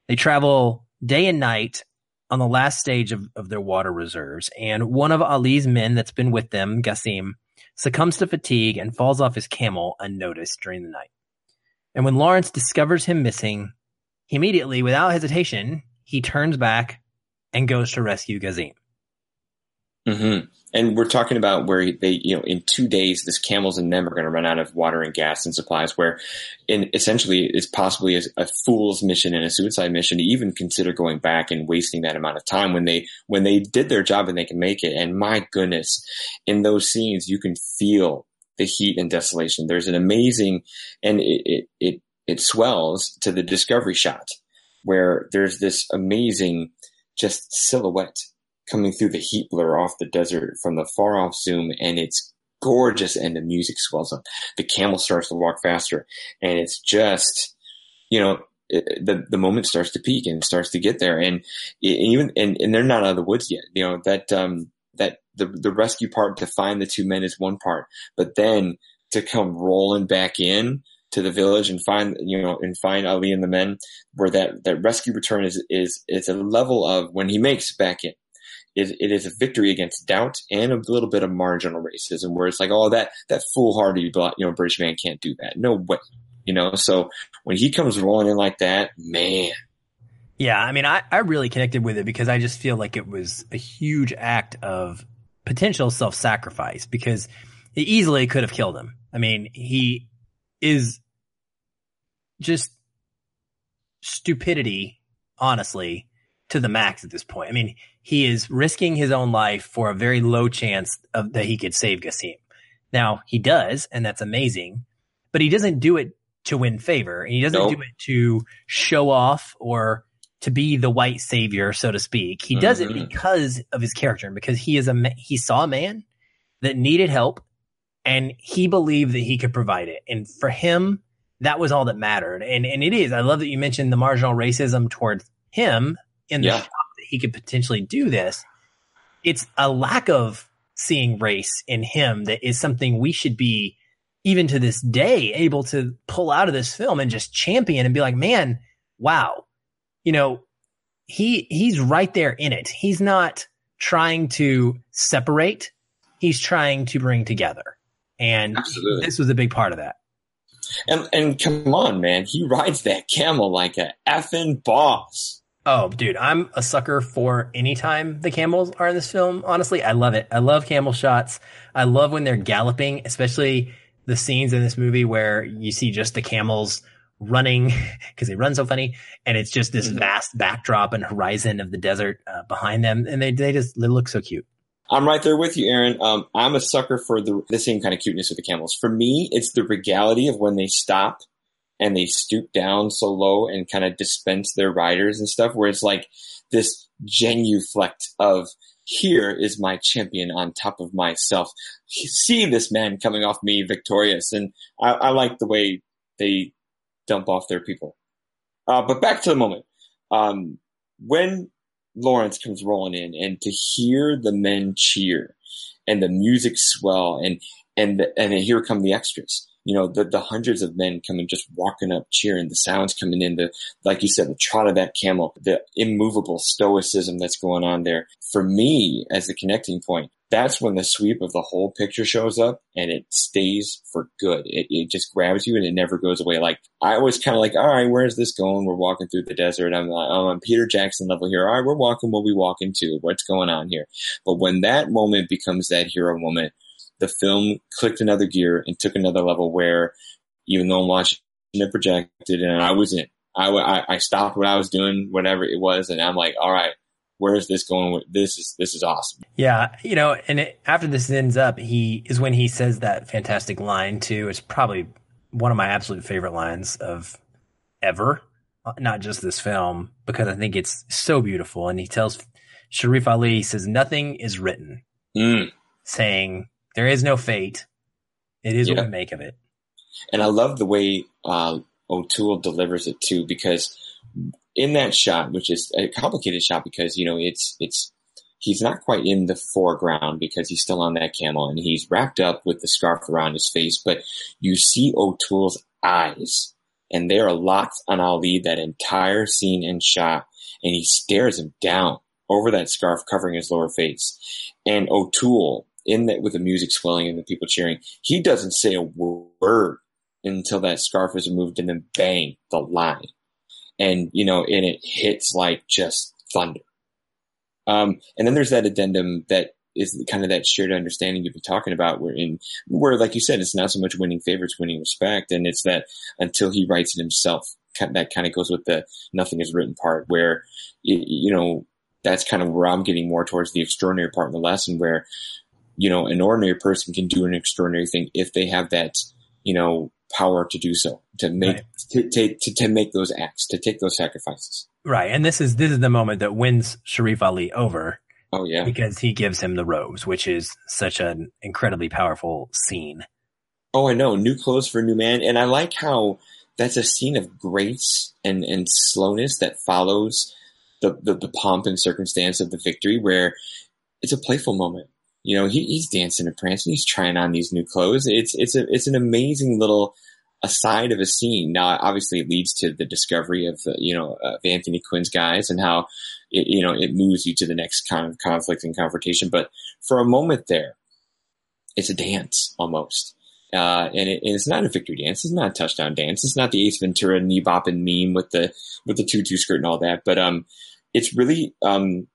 They travel day and night on the last stage of, of their water reserves, and one of Ali's men that's been with them, Gasim, succumbs to fatigue and falls off his camel unnoticed during the night. And when Lawrence discovers him missing, he immediately, without hesitation, he turns back and goes to rescue Gasim. Mm-hmm. And we're talking about where they, you know, in two days, this camels and them are going to run out of water and gas and supplies. Where, in essentially, it's possibly a, a, fool's mission and a suicide mission to even consider going back and wasting that amount of time when they when they did their job and they can make it. And my goodness, in those scenes, you can feel the heat and desolation. There's an amazing, and it it it, it swells to the discovery shot where there's this amazing just silhouette coming through the heat blur off the desert from the far off zoom and it's gorgeous and the music swells up. The camel starts to walk faster and it's just, you know, the the moment starts to peak and starts to get there and even and, and they're not out of the woods yet you know that um that the the rescue part to find the two men is one part but then to come rolling back in to the village and find you know and find Ali and the men where that that rescue return is is it's a level of when he makes back in it, it is a victory against doubt and a little bit of marginal racism where it's like, oh, that, that foolhardy, you know, British man can't do that. No way. You know, so when he comes rolling in like that, man. Yeah. I mean, I, I really connected with it because I just feel like it was a huge act of potential self sacrifice because he easily could have killed him. I mean, he is just stupidity, honestly, to the max at this point. I mean, he is risking his own life for a very low chance of that he could save Gasim. Now he does, and that's amazing, but he doesn't do it to win favor, and he doesn't nope. do it to show off or to be the white savior, so to speak. He mm-hmm. does it mm-hmm. because of his character, and because he is a he saw a man that needed help, and he believed that he could provide it, and for him, that was all that mattered. And and it is. I love that you mentioned the marginal racism towards him in the yeah. shop that he could potentially do this. It's a lack of seeing race in him that is something we should be even to this day able to pull out of this film and just champion and be like, man, wow. You know, he he's right there in it. He's not trying to separate. He's trying to bring together. And Absolutely. this was a big part of that. And and come on, man, he rides that camel like a effing boss. Oh, dude, I'm a sucker for anytime the camels are in this film. Honestly, I love it. I love camel shots. I love when they're galloping, especially the scenes in this movie where you see just the camels running because they run so funny and it's just this mm-hmm. vast backdrop and horizon of the desert uh, behind them and they, they just they look so cute i'm right there with you aaron um, i'm a sucker for the, the same kind of cuteness with the camels for me it's the regality of when they stop and they stoop down so low and kind of dispense their riders and stuff where it's like this genuflect of here is my champion on top of myself. See this man coming off me victorious. And I, I like the way they dump off their people. Uh, but back to the moment. Um, when Lawrence comes rolling in and to hear the men cheer and the music swell and, and, and here come the extras you know, the, the hundreds of men coming, just walking up, cheering, the sounds coming in, the, like you said, the trot of that camel, the immovable stoicism that's going on there. For me, as the connecting point, that's when the sweep of the whole picture shows up and it stays for good. It, it just grabs you and it never goes away. Like I was kind of like, all right, where's this going? We're walking through the desert. I'm like, oh, I'm Peter Jackson level here. All right, we're walking what we walk into. What's going on here? But when that moment becomes that hero moment, the film clicked another gear and took another level where even though I'm watching it projected and I was in, I, I, I stopped what I was doing, whatever it was. And I'm like, all right, where is this going? This is this is awesome. Yeah, you know, and it, after this ends up, he is when he says that fantastic line too. It's probably one of my absolute favorite lines of ever, not just this film, because I think it's so beautiful. And he tells Sharif Ali, he says, "Nothing is written," Mm. saying there is no fate. It is Yeah. what we make of it. And I love the way uh, O'Toole delivers it too, because in that shot, which is a complicated shot, because you know it's it's he's not quite in the foreground because he's still on that camel and he's wrapped up with the scarf around his face, but you see O'Toole's eyes, and they are locked on Ali that entire scene and shot, and he stares him down over that scarf covering his lower face, and O'Toole in that with the music swelling and the people cheering, he doesn't say a word until that scarf is removed and then bang the line. And you know and it hits like just thunder. Um, and then there's that addendum that is kind of that shared understanding you've been talking about where in where like you said it's not so much winning favorites winning respect. And it's that until he writes it himself that kind of goes with the nothing is written part where you know that's kind of where i'm getting more towards the extraordinary part of the lesson where you know an ordinary person can do an extraordinary thing if they have that you know power to do so to make Right. to, to, to, to make those acts to take those sacrifices Right, and this is this is the moment that wins Sharif Ali over oh yeah because he gives him the robes, which is such an incredibly powerful scene. Oh, I know. New clothes for a new man. And I like how that's a scene of grace and, and slowness that follows the, the, the pomp and circumstance of the victory where it's a playful moment. You know, he, he's dancing and prancing. He's trying on these new clothes. It's, it's a, it's an amazing little aside of a scene. Now, obviously it leads to the discovery of, uh, you know, of Anthony Quinn's guys and how it, you know, it moves you to the next kind of conflict and confrontation. But for a moment there, it's a dance almost. Uh, and, it, and it's not a victory dance. It's not a touchdown dance. It's not the Ace Ventura knee bopping meme with the with the tutu skirt and all that. But um, it's really um,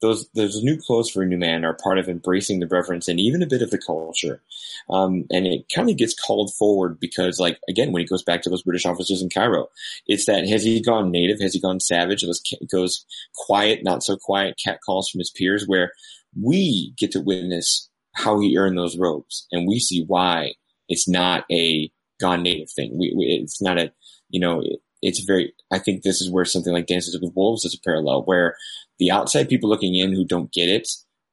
those those new clothes for a new man are part of embracing the reverence and even a bit of the culture. Um, and it kind of gets called forward because, like again, when he goes back to those British officers in Cairo, it's that has he gone native? Has he gone savage? Those goes quiet, not so quiet cat calls from his peers, where we get to witness how he earned those robes, and we see why it's not a gone native thing. We, we it's not a you know it, it's very. I think this is where something like Dances with Wolves is a parallel, where the outside people looking in who don't get it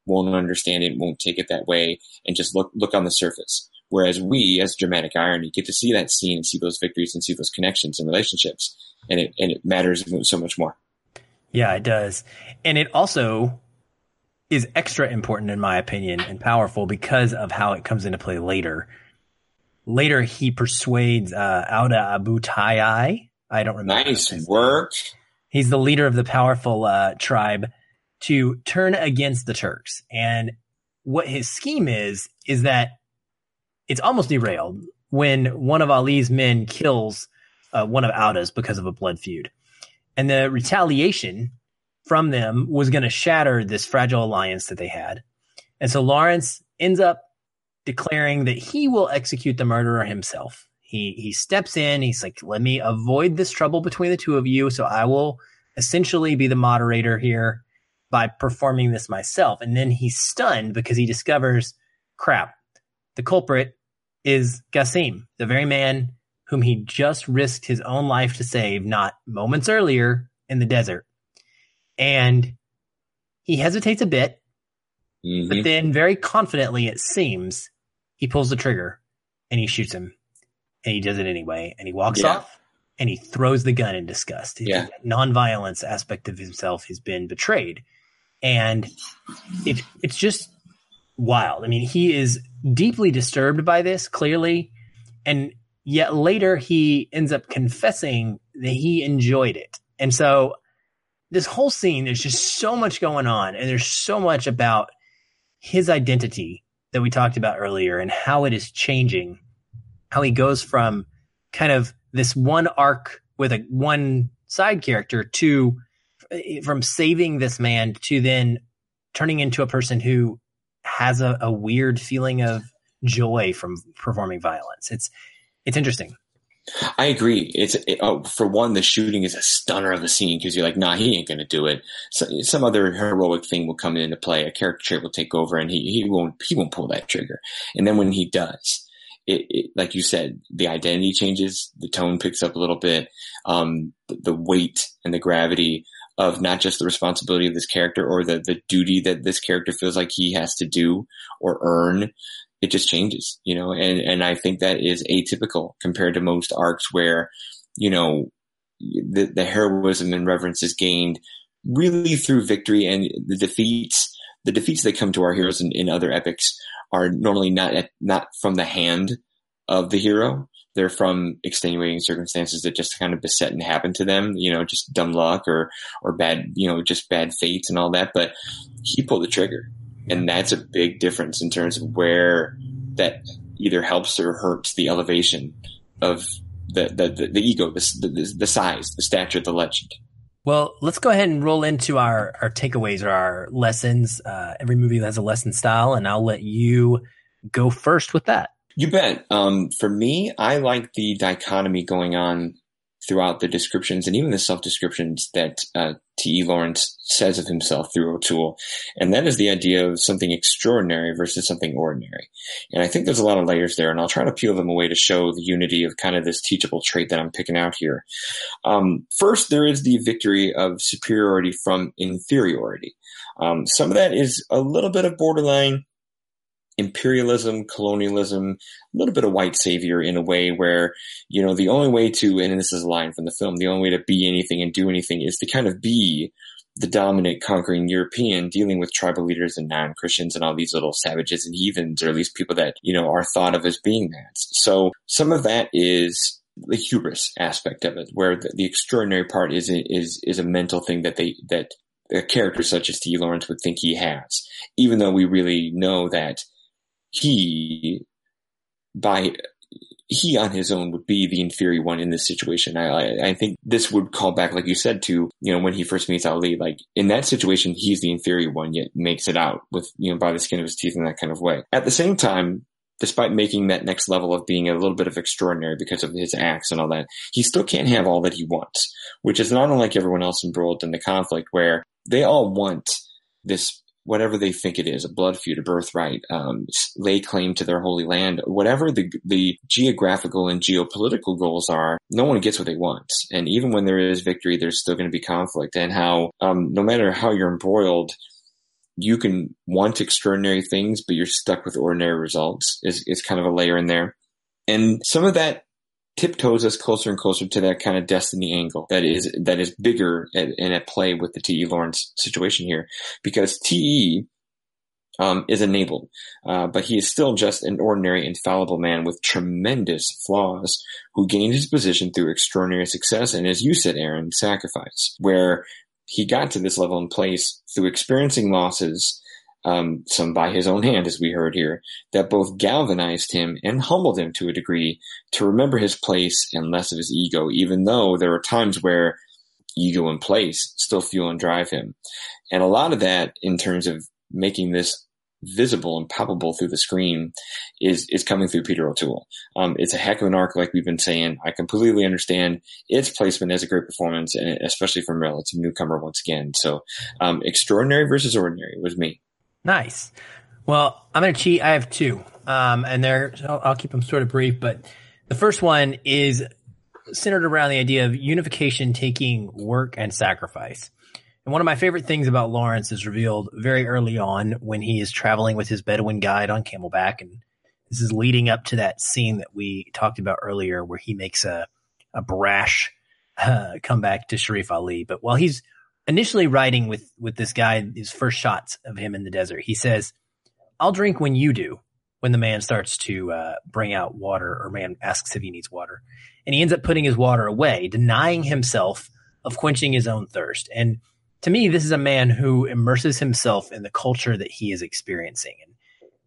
won't understand it, won't take it that way, and just look look on the surface. Whereas we, as dramatic irony, get to see that scene and see those victories and see those connections and relationships, and it and it matters so much more. Yeah, it does. And it also is extra important in my opinion and powerful because of how it comes into play later. Later he persuades uh Auda Abu Tayi. I don't remember. Nice name. He's the leader of the powerful uh, tribe to turn against the Turks. And what his scheme is, is that it's almost derailed when one of Ali's men kills uh, one of Auda's because of a blood feud. And the retaliation from them was going to shatter this fragile alliance that they had. And so Lawrence ends up declaring that he will execute the murderer himself. He he steps in. He's like, "Let me avoid this trouble between the two of you. So I will essentially be the moderator here by performing this myself." And then he's stunned because he discovers, "Crap, the culprit is Gasim, the very man whom he just risked his own life to save, not moments earlier in the desert." And he hesitates a bit, Mhm. but then very confidently, it seems, he pulls the trigger and he shoots him. And he does it anyway. And he walks Yeah. off and he throws the gun in disgust. Yeah. The nonviolence aspect of himself has been betrayed. And it, it's just wild. I mean, he is deeply disturbed by this, clearly. And yet later he ends up confessing that he enjoyed it. And so this whole scene, there's just so much going on, and there's so much about his identity that we talked about earlier and how it is changing, how he goes from kind of this one arc with a one side character to eh, from saving this man to then turning into a person who has a, a weird feeling of joy from performing violence. It's it's interesting. I agree. It's it, oh, for one, the shooting is a stunner of the scene because you're like, nah, he ain't to do it. So, some other heroic thing will come into play. A character will take over, and he he won't he won't pull that trigger. And then when he does, it, it like you said, the identity changes, the tone picks up a little bit, um, the, the weight and the gravity of not just the responsibility of this character or the the duty that this character feels like he has to do or earn it just changes, you know, and, and I think that is atypical compared to most arcs where, you know, the, the heroism and reverence is gained really through victory and the defeats, the defeats that come to our heroes in, in other epics are normally not, at, not from the hand of the hero. They're from extenuating circumstances that just kind of beset and happen to them, you know, just dumb luck or, or bad, you know, just bad fates and all that. But he pulled the trigger and that's a big difference in terms of where that either helps or hurts the elevation of the, the, the, the ego, the, the, the size, the stature, the legend. Well, let's go ahead and roll into our, our takeaways or our lessons. Uh, every movie has a lesson style, and I'll let you go first with that. You bet. Um, for me, I like the dichotomy going on throughout the descriptions and even the self descriptions that uh, T.E. Lawrence says of himself through O'Toole. And that is the idea of something extraordinary versus something ordinary. And I think there's a lot of layers there, and I'll try to peel them away to show the unity of kind of this teachable trait that I'm picking out here. Um, first, there is the victory of superiority from inferiority. Um, some of that is a little bit of borderline imperialism, colonialism, a little bit of white savior in a way where, you know, the only way to, and this is a line from the film, the only way to be anything and do anything is to kind of be the dominant conquering European dealing with tribal leaders and non-Christians and all these little savages and heathens, or at least people that, you know, are thought of as being that. So some of that is the hubris aspect of it, where the, the extraordinary part is, is, is a mental thing that they, that a character such as T. Lawrence would think he has, even though we really know that he by he on his own would be the inferior one in this situation. I, I, think this would call back, like you said, to you know when he first meets Ali. Like in that situation, he's the inferior one, yet makes it out with you know by the skin of his teeth in that kind of way. At the same time, despite making that next level of being a little bit of extraordinary because of his acts and all that, he still can't have all that he wants, which is not unlike everyone else embroiled in the conflict, where they all want this whatever they think it is, a blood feud, a birthright, um, lay claim to their holy land, whatever the, the geographical and geopolitical goals are, no one gets what they want. And even when there is victory, there's still going to be conflict and how, um, no matter how you're embroiled, you can want extraordinary things, but you're stuck with ordinary results is, is kind of a layer in there. And some of that tiptoes us closer and closer to that kind of destiny angle that is that is bigger and, at play with the T.E. Lawrence situation here, because T.E. Um, is enabled, uh, but he is still just an ordinary, infallible man with tremendous flaws who gained his position through extraordinary success and, as you said, Aaron, sacrifice. Where he got to this level in place through experiencing losses um, some by his own hand, as we heard here, that both galvanized him and humbled him to a degree to remember his place and less of his ego, even though there are times where ego and place still fuel and drive him. And a lot of that, in terms of making this visible and palpable through the screen, is is coming through Peter O'Toole. Um, it's a heck of an arc, like we've been saying. I completely understand its placement as a great performance, and especially from a relative newcomer once again. So, um, extraordinary versus ordinary was me. Nice. Well, I'm going to cheat. I have two, um, and they're I'll, I'll keep them sort of brief. But the first one is centered around the idea of unification taking work and sacrifice. And one of my favorite things about Lawrence is revealed very early on when he is traveling with his Bedouin guide on Camelback. And this is leading up to that scene that we talked about earlier where he makes a, a brash uh, comeback to Sharif Ali. But while he's initially writing with with this guy, his first shots of him in the desert, he says, "I'll drink when you do." When the man starts to uh, bring out water, or man asks if he needs water, and he ends up putting his water away, denying himself of quenching his own thirst. And to me, this is a man who immerses himself in the culture that he is experiencing. And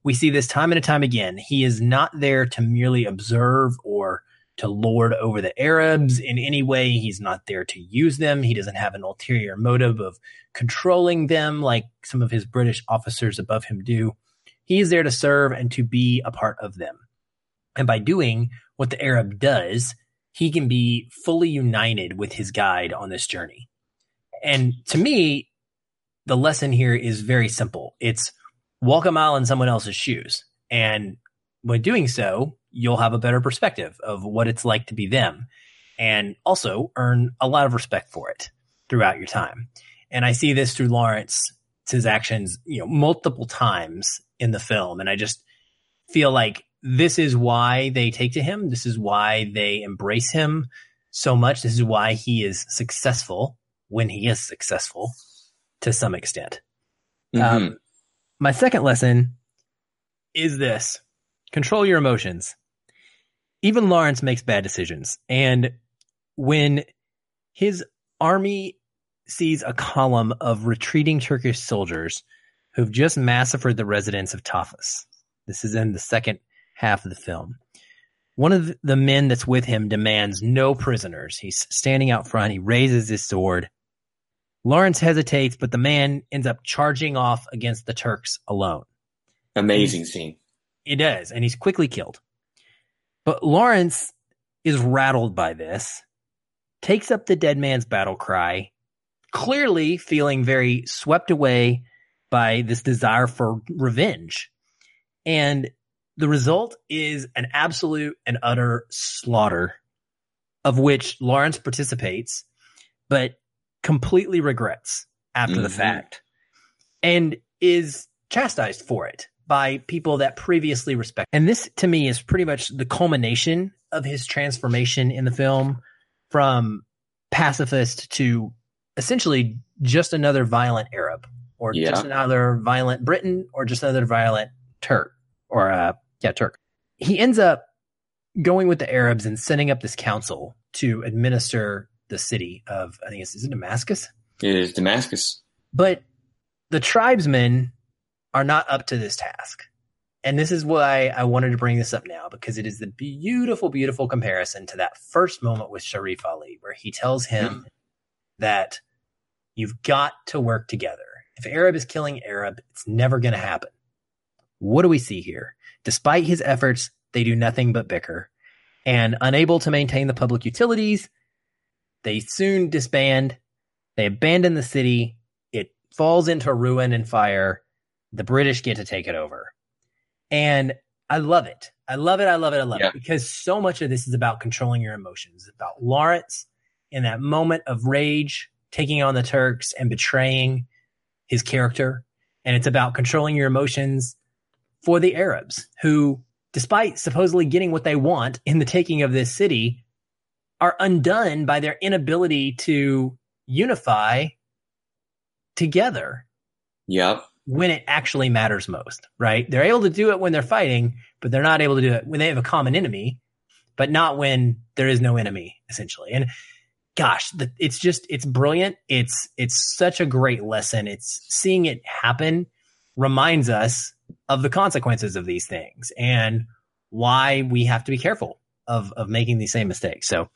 we see this time and time again. He is not there to merely observe or to lord over the Arabs in any way. He's not there to use them. He doesn't have an ulterior motive of controlling them like some of his British officers above him do. He is there to serve and to be a part of them. And by doing what the Arab does, he can be fully united with his guide on this journey. And to me, the lesson here is very simple. It's walk a mile in someone else's shoes. And by doing so, you'll have a better perspective of what it's like to be them and also earn a lot of respect for it throughout your time. And I see this through Lawrence's actions, you know, multiple times in the film. And I just feel like this is why they take to him. This is why they embrace him so much. This is why he is successful when he is successful to some extent. Mm-hmm. Um, my second lesson is this control your emotions. Even Lawrence makes bad decisions. And when his army sees a column of retreating Turkish soldiers who've just massacred the residents of Tafas, this is in the second half of the film. One of the men that's with him demands no prisoners. He's standing out front. He raises his sword. Lawrence hesitates, but the man ends up charging off against the Turks alone. Amazing scene. It does, and he's quickly killed. But Lawrence is rattled by this, takes up the dead man's battle cry, clearly feeling very swept away by this desire for revenge. And the result is an absolute and utter slaughter of which Lawrence participates, but completely regrets after mm-hmm. the fact and is chastised for it by people that previously respect. And this to me is pretty much the culmination of his transformation in the film from pacifist to essentially just another violent Arab or yeah. just another violent Briton or just another violent Turk or uh yeah, Turk. He ends up going with the Arabs and setting up this council to administer the city of I think it's is it Damascus? It is Damascus. But the tribesmen are not up to this task. And this is why I wanted to bring this up now because it is the beautiful, beautiful comparison to that first moment with Sharif Ali, where he tells him that you've got to work together. If Arab is killing Arab, it's never going to happen. What do we see here? Despite his efforts, they do nothing but bicker. And unable to maintain the public utilities, they soon disband. They abandon the city. It falls into ruin and fire. The British get to take it over. And I love it. I love it. I love it. I love yeah. it because so much of this is about controlling your emotions. It's about Lawrence in that moment of rage, taking on the Turks and betraying his character. And it's about controlling your emotions for the Arabs who, despite supposedly getting what they want in the taking of this city, are undone by their inability to unify together. Yep. When it actually matters most, right? They're able to do it when they're fighting, but they're not able to do it when they have a common enemy, but not when there is no enemy, essentially. And gosh, the, it's just, it's brilliant. It's, it's such a great lesson. It's seeing it happen reminds us of the consequences of these things and why we have to be careful of of making these same mistakes. So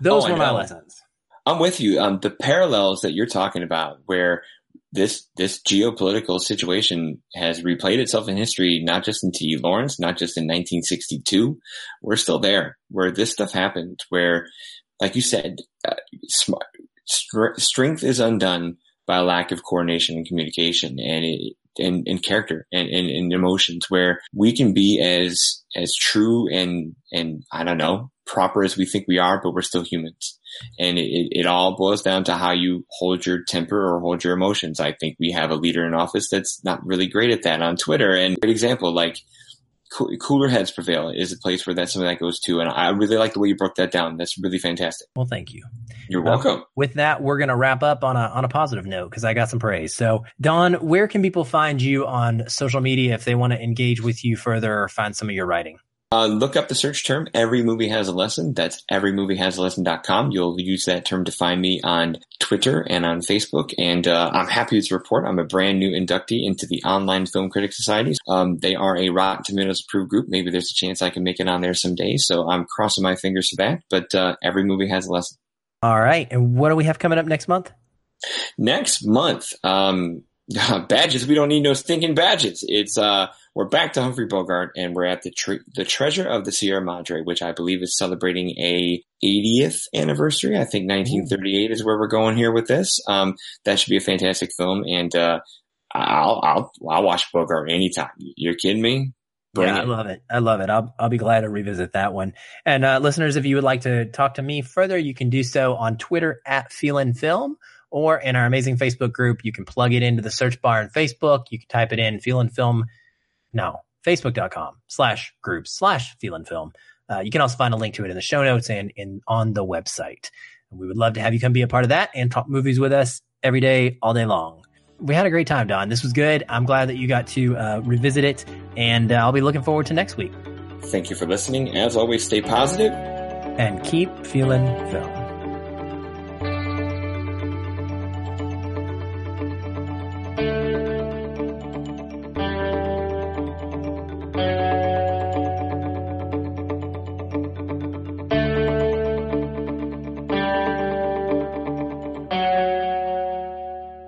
those oh, were my lessons. I'm with you. Um, the parallels that you're talking about, where this this geopolitical situation has replayed itself in history, not just in T. Lawrence, not just in 1962. We're still there, where this stuff happened, where, like you said, uh, smart, strength is undone by lack of coordination and communication, and it, and, and character and, and, and emotions where we can be as as true and and I don't know proper as we think we are, but we're still humans. And it, it all boils down to how you hold your temper or hold your emotions. I think we have a leader in office that's not really great at that on Twitter. And great example, like Cooler Heads Prevail is a place where that's something that goes to. And I really like the way you broke that down. That's really fantastic. Well, thank you. You're welcome. Um, with that, we're going to wrap up on a, on a positive note because I got some praise. So, Don, where can people find you on social media if they want to engage with you further or find some of your writing? Uh, look up the search term Every Movie Has a Lesson. That's everymoviehasalesson.com. You'll use that term to find me on Twitter and on Facebook. And uh, I'm happy to report I'm a brand new inductee into the Online Film Critics Society. Um, they are a Rotten Tomatoes approved group. Maybe there's a chance I can make it on there someday. So I'm crossing my fingers for that. But uh, every movie has a lesson. All right. And what do we have coming up next month? Next month, um, badges. We don't need no stinking badges. It's uh, we're back to Humphrey Bogart, and we're at the tre- the Treasure of the Sierra Madre, which I believe is celebrating a 80th anniversary. I think 1938 Ooh. is where we're going here with this. Um, that should be a fantastic film, and uh, I'll I'll I'll watch Bogart anytime. You're kidding me? Yeah. I love it. I love it. I'll I'll be glad to revisit that one. And uh, listeners, if you would like to talk to me further, you can do so on Twitter at Feelin Film or in our amazing Facebook group. You can plug it into the search bar in Facebook. You can type it in Feelin Film. No, facebook.com slash group slash Feelin Film. Uh, you can also find a link to it in the show notes and in on the website. And we would love to have you come be a part of that and talk movies with us every day, all day long we had a great time, Don. This was good. I'm glad that you got to uh, revisit it, and uh, I'll be looking forward to next week. Thank you for listening. As always, stay positive and keep feeling film.